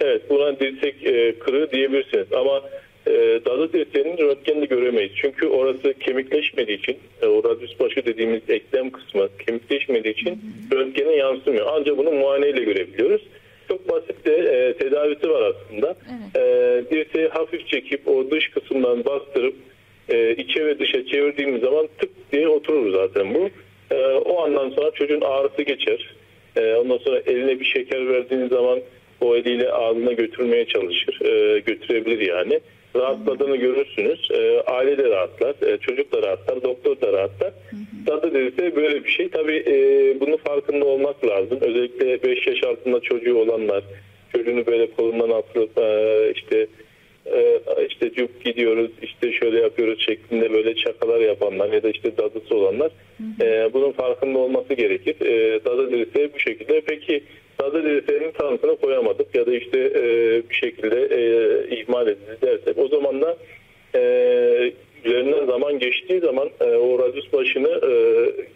Evet buna dirsek e, kırığı diyebilirsiniz ama e, dadı dirseğinin röntgenini göremeyiz. Çünkü orası kemikleşmediği için e, o radyüs başı dediğimiz eklem kısmı kemikleşmediği için röntgene yansımıyor. Ancak bunu muayeneyle görebiliyoruz. Çok basit de e, tedavisi var aslında. Evet. E, dirseği hafif çekip o dış kısımdan bastırıp e, içe ve dışa çevirdiğimiz zaman tık diye oturur zaten bu. E, o andan sonra çocuğun ağrısı geçer. E, ondan sonra eline bir şeker verdiğiniz zaman o eliyle ağzına götürmeye çalışır. E, götürebilir yani. Rahatladığını görürsünüz. E, aile de rahatlar, e, çocuk da rahatlar, doktor da rahatlar. Tadı dediyse böyle bir şey. Tabii e, bunun farkında olmak lazım. Özellikle 5 yaş altında çocuğu olanlar, çocuğunu böyle kolundan asılıp e, işte e, işte cüp gidiyoruz işte şöyle yapıyoruz şeklinde böyle çakalar yapanlar ya da işte dadısı olanlar e, bunun farkında olması gerekir. E, dadı dirseği bu şekilde. Peki dadı dirseğinin tanısını koyamadık ya da işte e, bir şekilde e, ihmal edildi dersek o zaman da e, üzerinden zaman geçtiği zaman e, o radyüs başını e,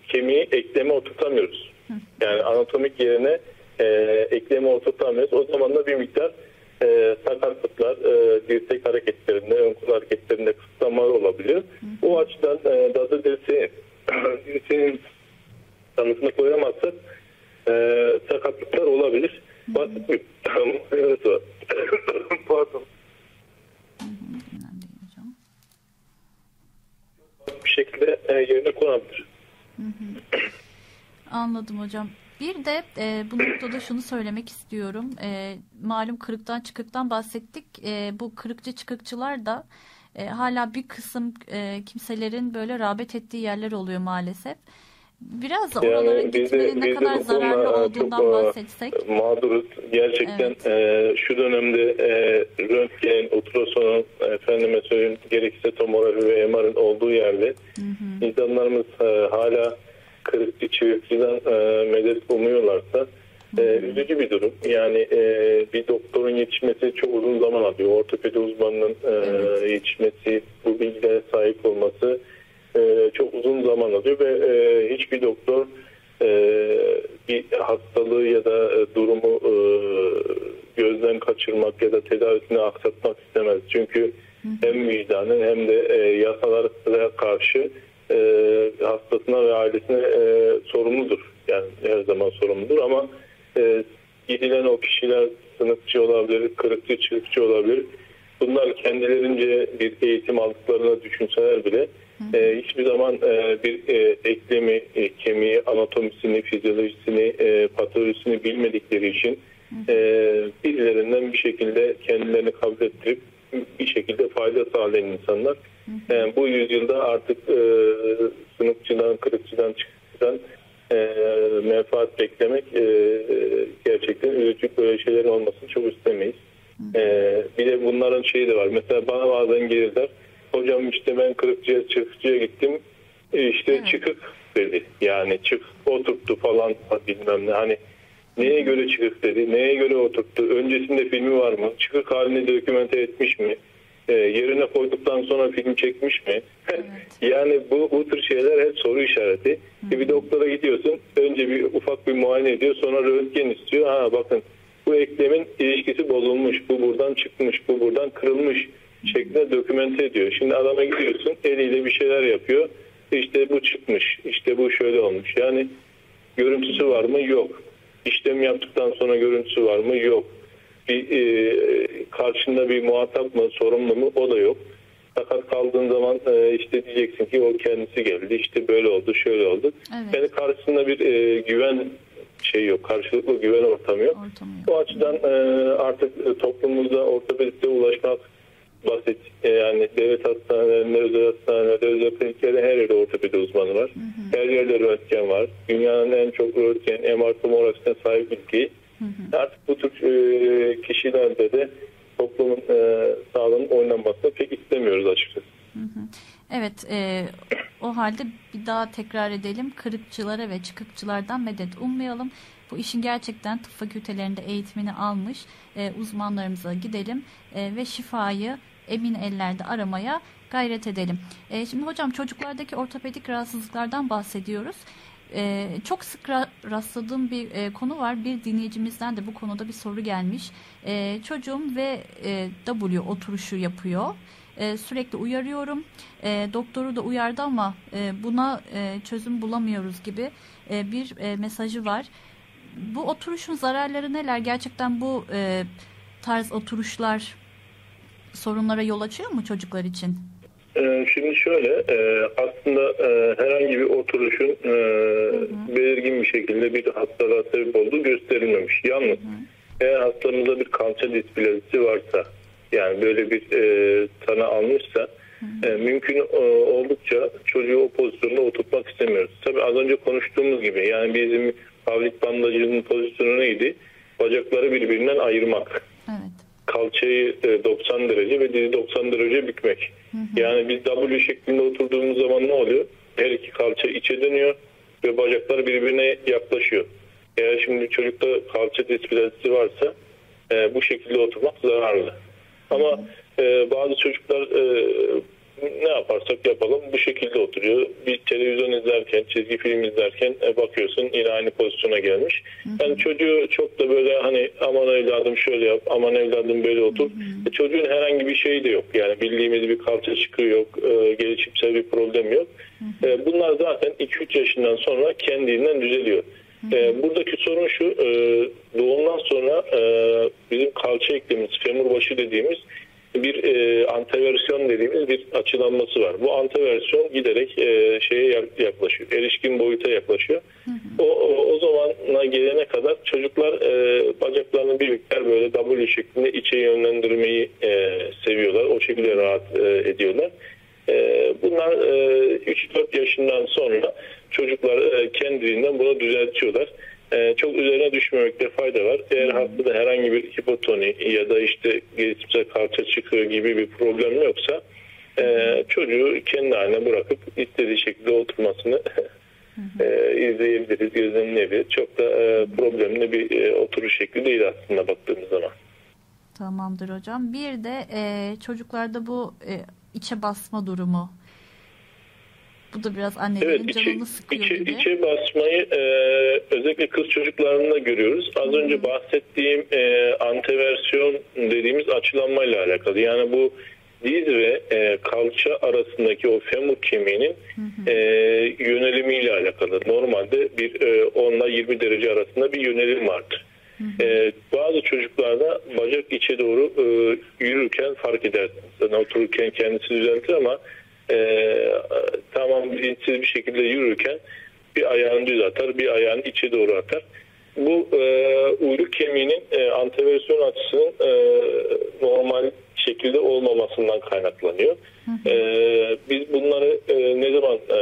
kemiği ekleme oturtamıyoruz. Yani anatomik yerine e, ekleme oturtamıyoruz. O zaman da bir miktar e, sakatlıklar, e, dirsek hareketlerinde, ön kol hareketlerinde kısıtlamalar olabiliyor. O açıdan e, dadı dirseği, dirseğin tanısını koyamazsak e, sakatlıklar olabilir. Basit bir evet, var. Pardon. Önemli değil hocam. Bir şekilde e, yerine konabilir. Anladım hocam. Bir de e, bu noktada şunu söylemek istiyorum. E, malum kırıktan çıkıktan bahsettik. E, bu kırıkçı çıkıkçılar da e, hala bir kısım e, kimselerin böyle rağbet ettiği yerler oluyor maalesef. Biraz da oralara Yani biz de, ne biz kadar zararlı e, olduğundan çok, e, bahsetsek. mağduruz. Gerçekten Evet. e, şu dönemde e, röntgen, ultrasonun, efendime söyleyeyim gerekirse tomografi ve MR'ın olduğu yerde insanlarımız e, hala kırıkçı çıkıkçıdan e, medet umuyorlarsa E, üzücü bir durum. Yani e, bir doktorun yetişmesi çok uzun zaman alıyor. Ortopedi uzmanının e, Evet. yetişmesi, bu bilgilere sahip olması e, çok uzun zaman alıyor ve e, hiçbir doktor e, bir hastalığı ya da e, durumu e, gözden kaçırmak ya da tedavisini aksatmak istemez. Çünkü hem vicdanın hem de e, yasalara karşı e, hastasına ve ailesine e, sorumludur. Yani her zaman sorumludur ama e, gidilen o kişiler sınıfçı olabilir, kırıkçı, çırpçı olabilir. Bunlar kendilerince bir eğitim aldıklarını düşünseler bile e, hiçbir zaman e, bir e, eklemi, e, kemiği, anatomisini, fizyolojisini, e, patolojisini bilmedikleri için e, birilerinden bir şekilde kendilerini kabul ettirip bir şekilde fayda sağlayan insanlar. E, bu yüzyılda artık e, sınıfçıdan, kırıkçıdan, çıkıkçıdan e, menfaat beklemek e, gerçekten üzücü böyle şeylerin olmasını çok istemeyiz. E, bir de bunların şeyi de var. Mesela bana bazen gelirler. Hocam işte ben kırıkçıya, çıkıkçıya gittim. E, işte Evet. çıkık dedi. Yani çık oturttu falan bilmem ne. Hani neye göre çıkık dedi, neye göre oturttu, öncesinde filmi var mı, çıkık halini dokümente etmiş mi, E, yerine koyduktan sonra film çekmiş mi? yani bu, bu tür şeyler hep soru işareti. E, bir doktora gidiyorsun, önce bir ufak bir muayene ediyor, sonra röntgen istiyor. Ha bakın bu eklemin ilişkisi bozulmuş, bu buradan çıkmış, bu buradan kırılmış şeklinde dokümente ediyor. Şimdi adama gidiyorsun, eliyle bir şeyler yapıyor. İşte bu çıkmış, işte bu şöyle olmuş. Yani görüntüsü var mı? Yok. İşlem yaptıktan sonra görüntüsü var mı? Yok. Bir e, karşında bir muhatap mı, sorumlu mu? O da yok. Fakat kaldığın zaman e, işte diyeceksin ki o kendisi geldi. İşte böyle oldu, şöyle oldu. Evet. Yani karşısında bir e, güven şey yok, karşılıklı güven ortamı yok. Ortamı yok. Bu açıdan e, artık e, toplumumuzda ortopediste ulaşmak basit. E, yani devlet hastanelerinde, özel hastanelerde, özel kliniklerde her yerde ortopedi uzmanı var. Her yerde röntgen var. Dünyanın en çok röntgen, MR tomografisine sahip ülkeyi. Artık bu tür e, kişilerde de toplumun e, sağlığının oynanmasını pek istemiyoruz açıkçası. Evet, e, o halde bir daha tekrar edelim. Kırıkçılara ve çıkıkçılardan medet ummayalım. Bu işin gerçekten tıp fakültelerinde eğitimini almış e, uzmanlarımıza gidelim e, ve şifayı emin ellerde aramaya gayret edelim. E, şimdi hocam çocuklardaki ortopedik rahatsızlıklardan bahsediyoruz. E, çok sık ra- rastladığım bir e, konu var. Bir dinleyicimizden de bu konuda bir soru gelmiş. E, çocuğum ve e, W oturuşu yapıyor. E, sürekli uyarıyorum. E, doktoru da uyardı ama e, buna e, çözüm bulamıyoruz gibi e, bir e, mesajı var. Bu oturuşun zararları neler? Gerçekten bu e, tarz oturuşlar sorunlara yol açıyor mu çocuklar için? Ee, Şimdi şöyle e, aslında e, herhangi bir oturuşun e, belirgin bir şekilde bir hastalığa sebep olduğu gösterilmemiş. Yalnız eğer hastamızda bir kalça displazisi varsa yani böyle bir tanı almışsa mümkün oldukça çocuğu o pozisyonda oturtmak istemiyoruz. Tabii az önce konuştuğumuz gibi yani bizim pavlik bandajının pozisyonu neydi? Bacakları birbirinden ayırmak Evet. kalçayı e, 90 derece ve dizi 90 derece bükmek. Yani biz W şeklinde oturduğumuz zaman ne oluyor? Her iki kalça içe dönüyor ve bacaklar birbirine yaklaşıyor. Eğer şimdi çocukta kalça displazisi varsa e, bu şekilde oturmak zararlı. Ama e, bazı çocuklar e, ne yaparsak yapalım bu şekilde oturuyor. Bir televizyon izlerken, çizgi film izlerken e, bakıyorsun yine aynı pozisyona gelmiş. Yani çocuğu çok da böyle hani aman evladım şöyle yap, aman evladım böyle otur. E, çocuğun herhangi bir şeyi de yok. Yani bildiğimiz bir kalça çıkığı yok, e, gelişimsel bir problem yok. E, bunlar zaten 2-3 yaşından sonra kendiliğinden düzeliyor. E, buradaki sorun şu, e, doğumdan sonra e, bizim kalça eklemimiz, femur başı dediğimiz bir e, anteversiyon dediğimiz bir açılanması var. Bu anteversiyon giderek e, şeye yak- yaklaşıyor. Erişkin boyuta yaklaşıyor. O, o, o zamana gelene kadar çocuklar e, bacaklarını bir miktar böyle W şeklinde içe yönlendirmeyi e, seviyorlar. O şekilde rahat e, ediyorlar. E, bunlar e, 3-4 yaşından sonra çocuklar e, kendiliğinden bunu düzeltiyorlar. E, çok üzerine düşmemekte fayda var. Eğer hastada herhangi bir hipotoni ya da işte gelişimsel kalça çıkığı gibi bir problem yoksa e, çocuğu kendi haline bırakıp istediği şekilde oturmasını e, izleyebiliriz, gözlemleyebiliriz. Çok da e, problemli bir e, değil aslında baktığımız zaman. Tamamdır hocam. Bir de e, çocuklarda bu e, içe basma durumu. Bu da biraz annelerin Evet, içe, canını sıkıyor içe, gibi. içe basmayı e, özellikle kız çocuklarında görüyoruz. Az önce bahsettiğim e, anteversiyon dediğimiz açılanmayla alakalı. Yani bu diz ve e, kalça arasındaki o femur kemiğinin e, yönelimiyle alakalı. Normalde bir e, 10 ile 20 derece arasında bir yönelim vardır. E, bazı çocuklarda bacak içe doğru e, yürürken fark edersiniz. Yani otururken kendisi düzeltir ama e, tamam bilinçsiz bir şekilde yürürken bir ayağını düz atar, bir ayağını içe doğru atar. Bu e, uyluk kemiğinin e, anteversiyon açısının e, normal şekilde olmamasından kaynaklanıyor. E, biz bunları e, ne zaman e,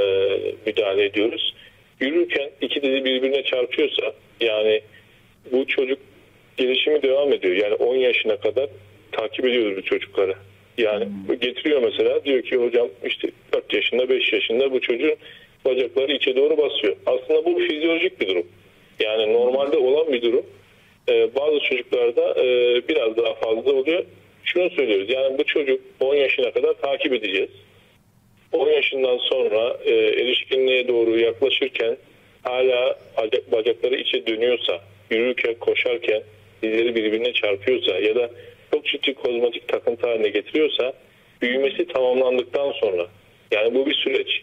müdahale ediyoruz? Yürürken iki dizi birbirine çarpıyorsa yani bu çocuk gelişimi devam ediyor. Yani 10 yaşına kadar takip ediyoruz bu çocukları. Yani getiriyor mesela diyor ki hocam işte 4 yaşında 5 yaşında bu çocuğun bacakları içe doğru basıyor. Aslında bu fizyolojik bir durum. Yani normalde olan bir durum. Ee, bazı çocuklarda e, biraz daha fazla oluyor. Şunu söylüyoruz yani bu çocuk 10 yaşına kadar takip edeceğiz. 10 yaşından sonra e, erişkinliğe doğru yaklaşırken hala bacak, bacakları içe dönüyorsa, yürürken, koşarken dizleri birbirine çarpıyorsa ya da çok ciddi kozmetik takıntı haline getiriyorsa büyümesi tamamlandıktan sonra yani bu bir süreç.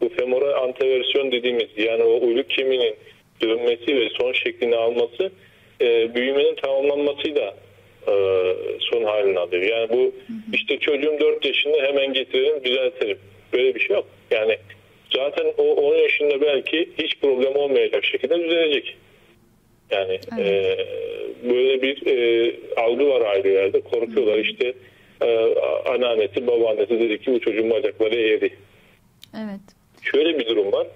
Bu femoral anteversiyon dediğimiz yani o uyluk kemiğinin dönmesi ve son şeklini alması e, büyümenin tamamlanmasıyla e, son halini alıyor. Yani bu işte çocuğum 4 yaşında hemen getirelim düzeltelim. Böyle bir şey yok. Yani zaten o 10 yaşında belki hiç problem olmayacak şekilde düzelecek. Yani Evet. e, böyle bir e, algı var ailelerde. Korkuyorlar işte e, anneannesi babaannesi dedi ki bu çocuğun bacakları eğri. Evet. Şöyle bir durum var.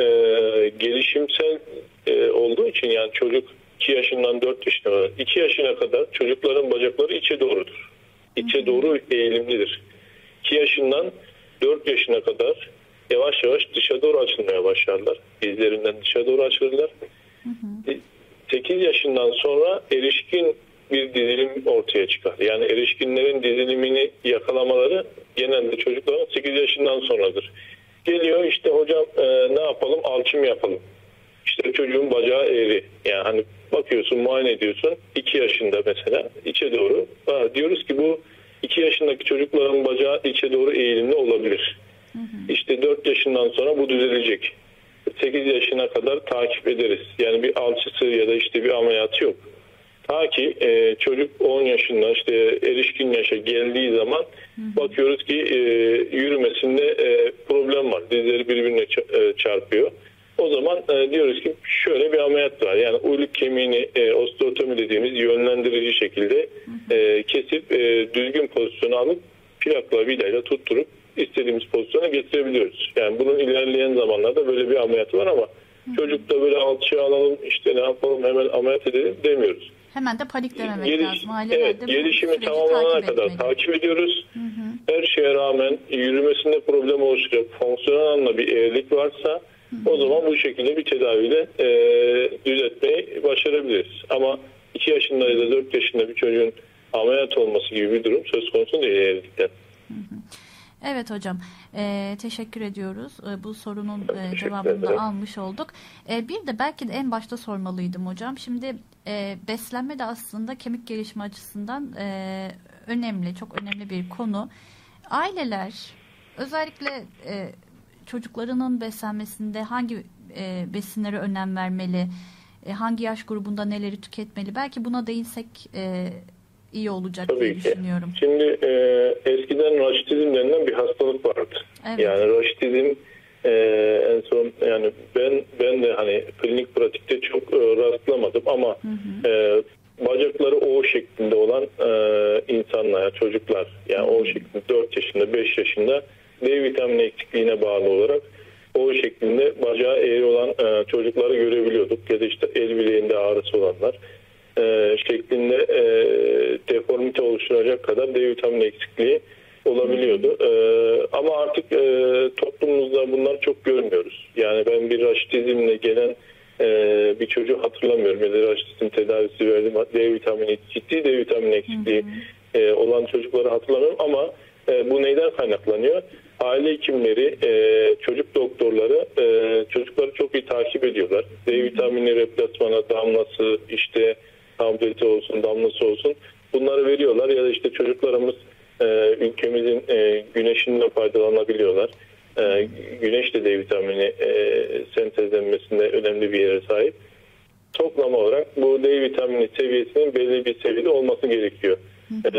E, gelişimsel e, olduğu için yani çocuk 2 yaşından 4 yaşına kadar 2 yaşına kadar çocukların bacakları içe doğrudur. İçe doğru eğilimlidir. 2 yaşından 4 yaşına kadar yavaş yavaş dışa doğru açılmaya başlarlar. Dizlerinden dışa doğru açılırlar. 8 yaşından sonra erişkin bir dizilim ortaya çıkar. Yani erişkinlerin dizilimini yakalamaları genelde çocukların 8 yaşından sonradır. Geliyor işte hocam e, ne yapalım alçım yapalım. İşte çocuğun bacağı eğri. Yani hani bakıyorsun muayene ediyorsun 2 yaşında mesela içe doğru. Ha, diyoruz ki bu 2 yaşındaki çocukların bacağı içe doğru eğilimli olabilir. İşte 4 yaşından sonra bu düzelecek. 8 yaşına kadar takip ederiz. Yani bir alçısı ya da işte bir ameliyatı yok. Ta ki e, çocuk 10 yaşında işte erişkin yaşa geldiği zaman bakıyoruz ki e, yürümesinde e, problem var. Dizleri birbirine e, çarpıyor. O zaman e, diyoruz ki şöyle bir ameliyat var. Yani uyluk kemiğini e, osteotomi dediğimiz yönlendirici şekilde e, kesip e, düzgün pozisyona alıp plakla vidayla tutturup istediğimiz pozisyona getirebiliyoruz. Yani bunun ilerleyen zamanlarda böyle bir ameliyatı var ama çocukta böyle alçıya alalım işte ne yapalım hemen ameliyat edelim demiyoruz. Hemen de paniklememek Geliş- lazım. Aileler evet, gelişimi tamamlanana takip kadar etmeli. takip ediyoruz. Her şeye rağmen yürümesinde problem oluşacak fonksiyonel anlamda bir eğrilik varsa o zaman bu şekilde bir tedaviyle e, düzeltmeyi başarabiliriz. Ama 2 yaşında ya da 4 yaşında bir çocuğun ameliyat olması gibi bir durum söz konusu değil eğrilikten. Evet hocam. Ee, teşekkür ediyoruz. Ee, bu sorunun e, cevabını da almış olduk. Ee, bir de belki de en başta sormalıydım hocam. Şimdi e, beslenme de aslında kemik gelişimi açısından e, önemli, çok önemli bir konu. Aileler özellikle e, çocuklarının beslenmesinde hangi e, besinlere önem vermeli, e, hangi yaş grubunda neleri tüketmeli? Belki buna değinsek e, iyi olacak diye Tabii ki. düşünüyorum. Şimdi e, eskiden raşitizm denilen bir hastalık vardı. Evet. Yani raşitizm e, en son yani ben ben de hani klinik pratikte çok e, rastlamadım ama e, bacakları O şeklinde olan e, insanlar, çocuklar yani O şeklinde 4 yaşında 5 yaşında D vitamini eksikliğine bağlı olarak O şeklinde bacağı eğri olan e, çocukları görebiliyorduk ya da işte el bileğinde ağrısı olanlar e, şeklinde e, deformite oluşturacak kadar D vitamini eksikliği olabiliyordu. E, ama artık e, toplumumuzda bunları çok görmüyoruz. Yani ben bir raşitizmle gelen e, bir çocuğu hatırlamıyorum. Ya da tedavisi verdim. D vitamini, ciddi D vitamini eksikliği e, olan çocukları hatırlamıyorum ama e, bu neyden kaynaklanıyor? Aile hekimleri, e, çocuk doktorları e, çocukları çok iyi takip ediyorlar. D vitamini replasmana damlası, işte tableti olsun, damlası olsun bunları veriyorlar ya da işte çocuklarımız e, ülkemizin e, güneşinden faydalanabiliyorlar. E, güneş de D vitamini e, sentezlenmesinde önemli bir yere sahip. Toplam olarak bu D vitamini seviyesinin belli bir seviyede olması gerekiyor. E,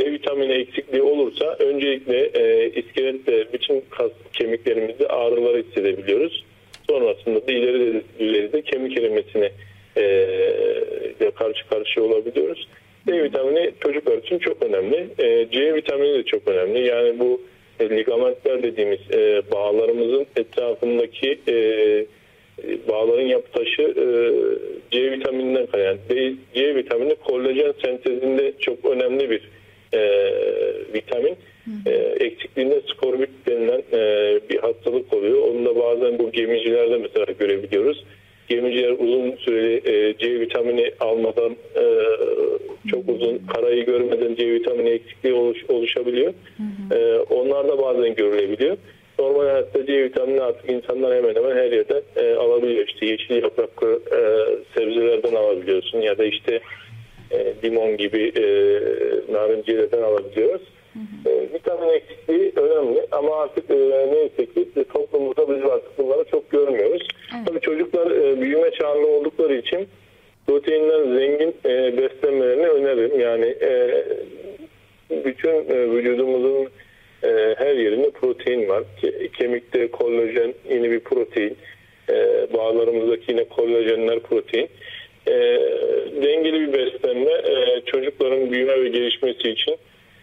D vitamini eksikliği olursa öncelikle e, iskelette bütün kas kemiklerimizde ağrılar hissedebiliyoruz. Sonrasında da ileri düzeyde kemik erimesine e, karşı karşıya olabiliyoruz. D vitamini çocuklar için çok önemli. E, C vitamini de çok önemli. Yani bu e, ligamentler dediğimiz e, bağlarımızın etrafındaki e, bağların yapı taşı e, C vitamininden kaynaklı. C vitamini kolajen sentezinde çok önemli bir e, vitamin. E, eksikliğinde skorbut denilen e, bir hastalık oluyor. Onu da bazen bu gemicilerde mesela görebiliyoruz gemiciler uzun süreli e, C vitamini almadan e, çok uzun karayı görmeden C vitamini eksikliği oluş, oluşabiliyor. Hı hı. E, onlar da bazen görülebiliyor. Normal hayatta C vitamini artık insanlar hemen hemen her yerden e, alabiliyor. İşte yeşil yapraklı e, sebzelerden alabiliyorsun ya da işte e, limon gibi e, narinciyelerden alabiliyoruz. E, vitamin eksikliği önemli ama artık e, neyse ki toplumumuzda biz artık bunları çok görmüyoruz. Evet. Tabii çocuklar e, büyüme çağında oldukları için proteinden zengin e, beslenmelerini öneririm. Yani e, bütün e, vücudumuzun e, her yerinde protein var. Ke, kemikte kollajen yine bir protein. E, bağlarımızdaki yine kollajenler protein. E, dengeli bir beslenme e, çocukların büyüme ve gelişmesi için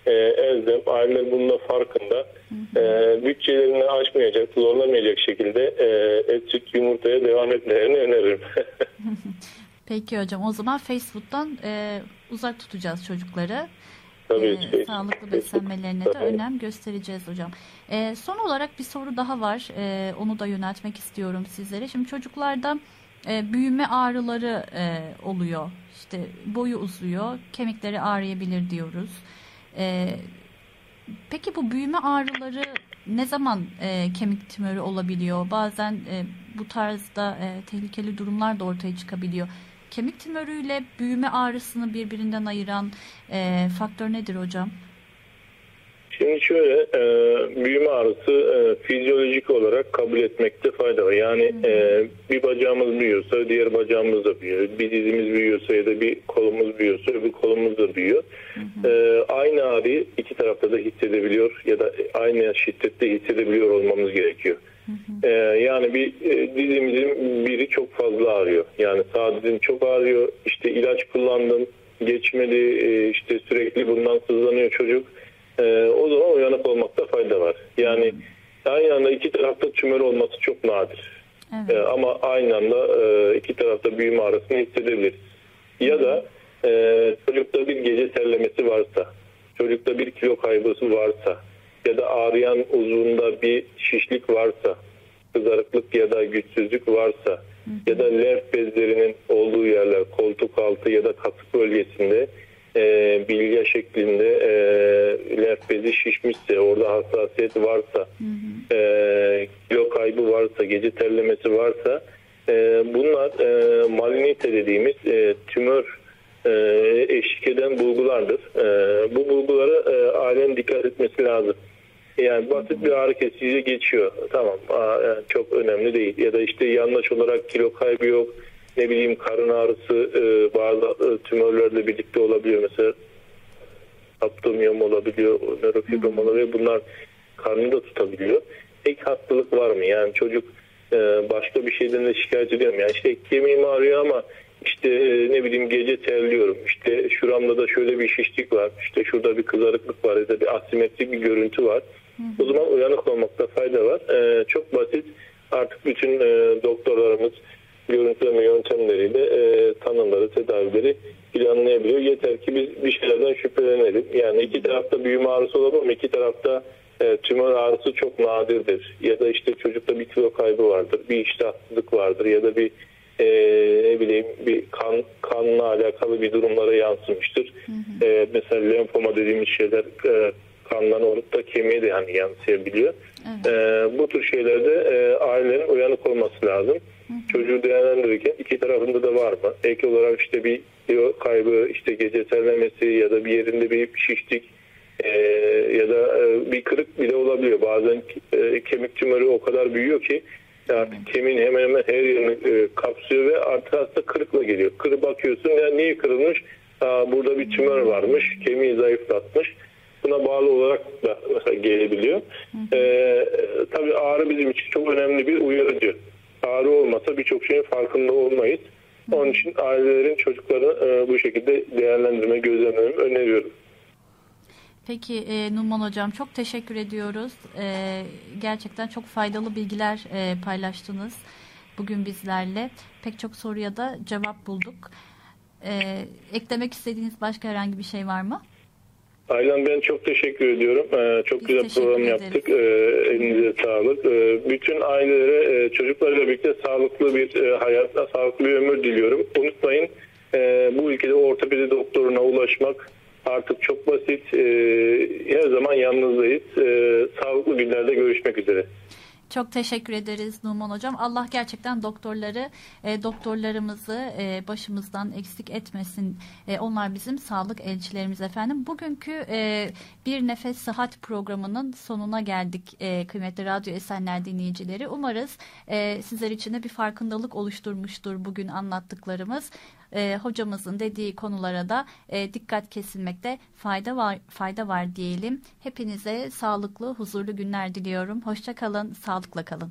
e, bunun da farkında. E, bütçelerini aşmayacak, zorlamayacak şekilde e, et, süt, yumurtaya devam etmelerini öneririm. Peki hocam o zaman Facebook'tan e, uzak tutacağız çocukları. Tabii e, sağlıklı beslenmelerine de önem göstereceğiz hocam. E, son olarak bir soru daha var. E, onu da yöneltmek istiyorum sizlere. Şimdi çocuklarda e, büyüme ağrıları e, oluyor. İşte boyu uzuyor, kemikleri ağrıyabilir diyoruz. E, peki bu büyüme ağrıları ne zaman e, kemik tümörü olabiliyor? Bazen e, bu tarzda e, tehlikeli durumlar da ortaya çıkabiliyor. Kemik tümörüyle büyüme ağrısını birbirinden ayıran e, faktör nedir hocam? Şimdi şöyle e, büyüme ağrısı e, fizyolojik olarak kabul etmekte fayda var. Yani e, bir bacağımız büyüyorsa diğer bacağımız da büyüyor. Bir dizimiz büyüyorsa ya da bir kolumuz büyüyorsa öbür kolumuz da büyüyor. E, aynı ağrıyı iki tarafta da hissedebiliyor ya da aynı şiddette hissedebiliyor olmamız gerekiyor. E, yani bir e, dizimizin biri çok fazla ağrıyor. Yani sağ dizim çok ağrıyor. İşte ilaç kullandım geçmedi e, işte sürekli bundan sızlanıyor çocuk e, o zaman uyanık olmakta fayda var. Yani aynı anda iki tarafta tümör olması çok nadir. Evet. E, ama aynı anda e, iki tarafta büyüme arasını hissedebiliriz. Ya da e, çocukta bir gece terlemesi varsa, çocukta bir kilo kaybısı varsa ya da ağrıyan uzvunda bir şişlik varsa, kızarıklık ya da güçsüzlük varsa ya da lenf bezlerinin olduğu yerler koltuk altı ya da kasık bölgesinde e, bilya şeklinde e, lenf şişmişse, orada hassasiyet varsa. E, kilo kaybı varsa, gece terlemesi varsa e, bunlar e, malinite dediğimiz e, tümör e, eşlik eden bulgulardır. E, bu bulgulara e, ailenin dikkat etmesi lazım. Yani basit bir ağrı kesici geçiyor. Tamam yani çok önemli değil. Ya da işte yanlış olarak kilo kaybı yok ne bileyim karın ağrısı e, bazı e, tümörlerle birlikte olabiliyor. Mesela aptomiyom olabiliyor, nörofibrom olabiliyor. Bunlar karnını da tutabiliyor. Ek hastalık var mı? Yani çocuk e, başka bir şeyden de şikayet ediyor mu? Yani işte kemiğim ağrıyor ama işte e, ne bileyim gece terliyorum. İşte şuramda da şöyle bir şişlik var. İşte şurada bir kızarıklık var ya da bir asimetrik bir görüntü var. O zaman uyanık olmakta fayda var. E, çok basit. Artık bütün e, doktorlarımız görüntüleme yöntemleriyle e, tanıları, tedavileri planlayabiliyor. Yeter ki biz bir şeylerden şüphelenelim. Yani iki tarafta büyüme ağrısı olabilir ama iki tarafta e, tümör ağrısı çok nadirdir. Ya da işte çocukta bir kilo kaybı vardır, bir iştahsızlık vardır ya da bir e, ne bileyim bir kan kanla alakalı bir durumlara yansımıştır. E, mesela lenfoma dediğimiz şeyler e, kandan olup da kemiğe de yani yansıyabiliyor. E, bu tür şeylerde e, ailelerin uyanık olması lazım. Çocuğu değerlendirirken iki tarafında da var mı? Ek olarak işte bir kilo kaybı, işte gece terlemesi ya da bir yerinde bir şişlik e, ya da e, bir kırık bile olabiliyor. Bazen e, kemik tümörü o kadar büyüyor ki artık kemiğin hemen hemen her yerini e, kapsıyor ve artık hasta kırıkla geliyor. Kırı bakıyorsun ya niye kırılmış? Aa, burada bir tümör varmış, kemiği zayıflatmış. Buna bağlı olarak da mesela gelebiliyor. Ee, tabii ağrı bizim için çok önemli bir uyarıcı. Ağrı olmasa birçok şeyin farkında olmayız. Onun için ailelerin çocuklarını e, bu şekilde değerlendirme, gözlemleme öneriyorum. Peki e, Numan Hocam çok teşekkür ediyoruz. E, gerçekten çok faydalı bilgiler e, paylaştınız bugün bizlerle. Pek çok soruya da cevap bulduk. E, eklemek istediğiniz başka herhangi bir şey var mı? Aylan ben çok teşekkür ediyorum. Ee, çok Biz güzel program yaptık. Ee, elinize sağlık. Ee, bütün ailelere e, çocuklarla birlikte sağlıklı bir e, sağlıklı bir ömür diliyorum. Unutmayın e, bu ülkede ortopedi doktoruna ulaşmak artık çok basit. E, her zaman yanınızdayız. E, sağlıklı günlerde görüşmek üzere. Çok teşekkür ederiz Numan Hocam. Allah gerçekten doktorları, e, doktorlarımızı e, başımızdan eksik etmesin. E, onlar bizim sağlık elçilerimiz efendim. Bugünkü e, Bir Nefes Sıhhat programının sonuna geldik e, kıymetli Radyo Esenler dinleyicileri. Umarız e, sizler için de bir farkındalık oluşturmuştur bugün anlattıklarımız. E, hocamızın dediği konulara da e, dikkat kesilmekte fayda var fayda var diyelim. Hepinize sağlıklı, huzurlu günler diliyorum. Hoşça kalın, sağlıkla kalın.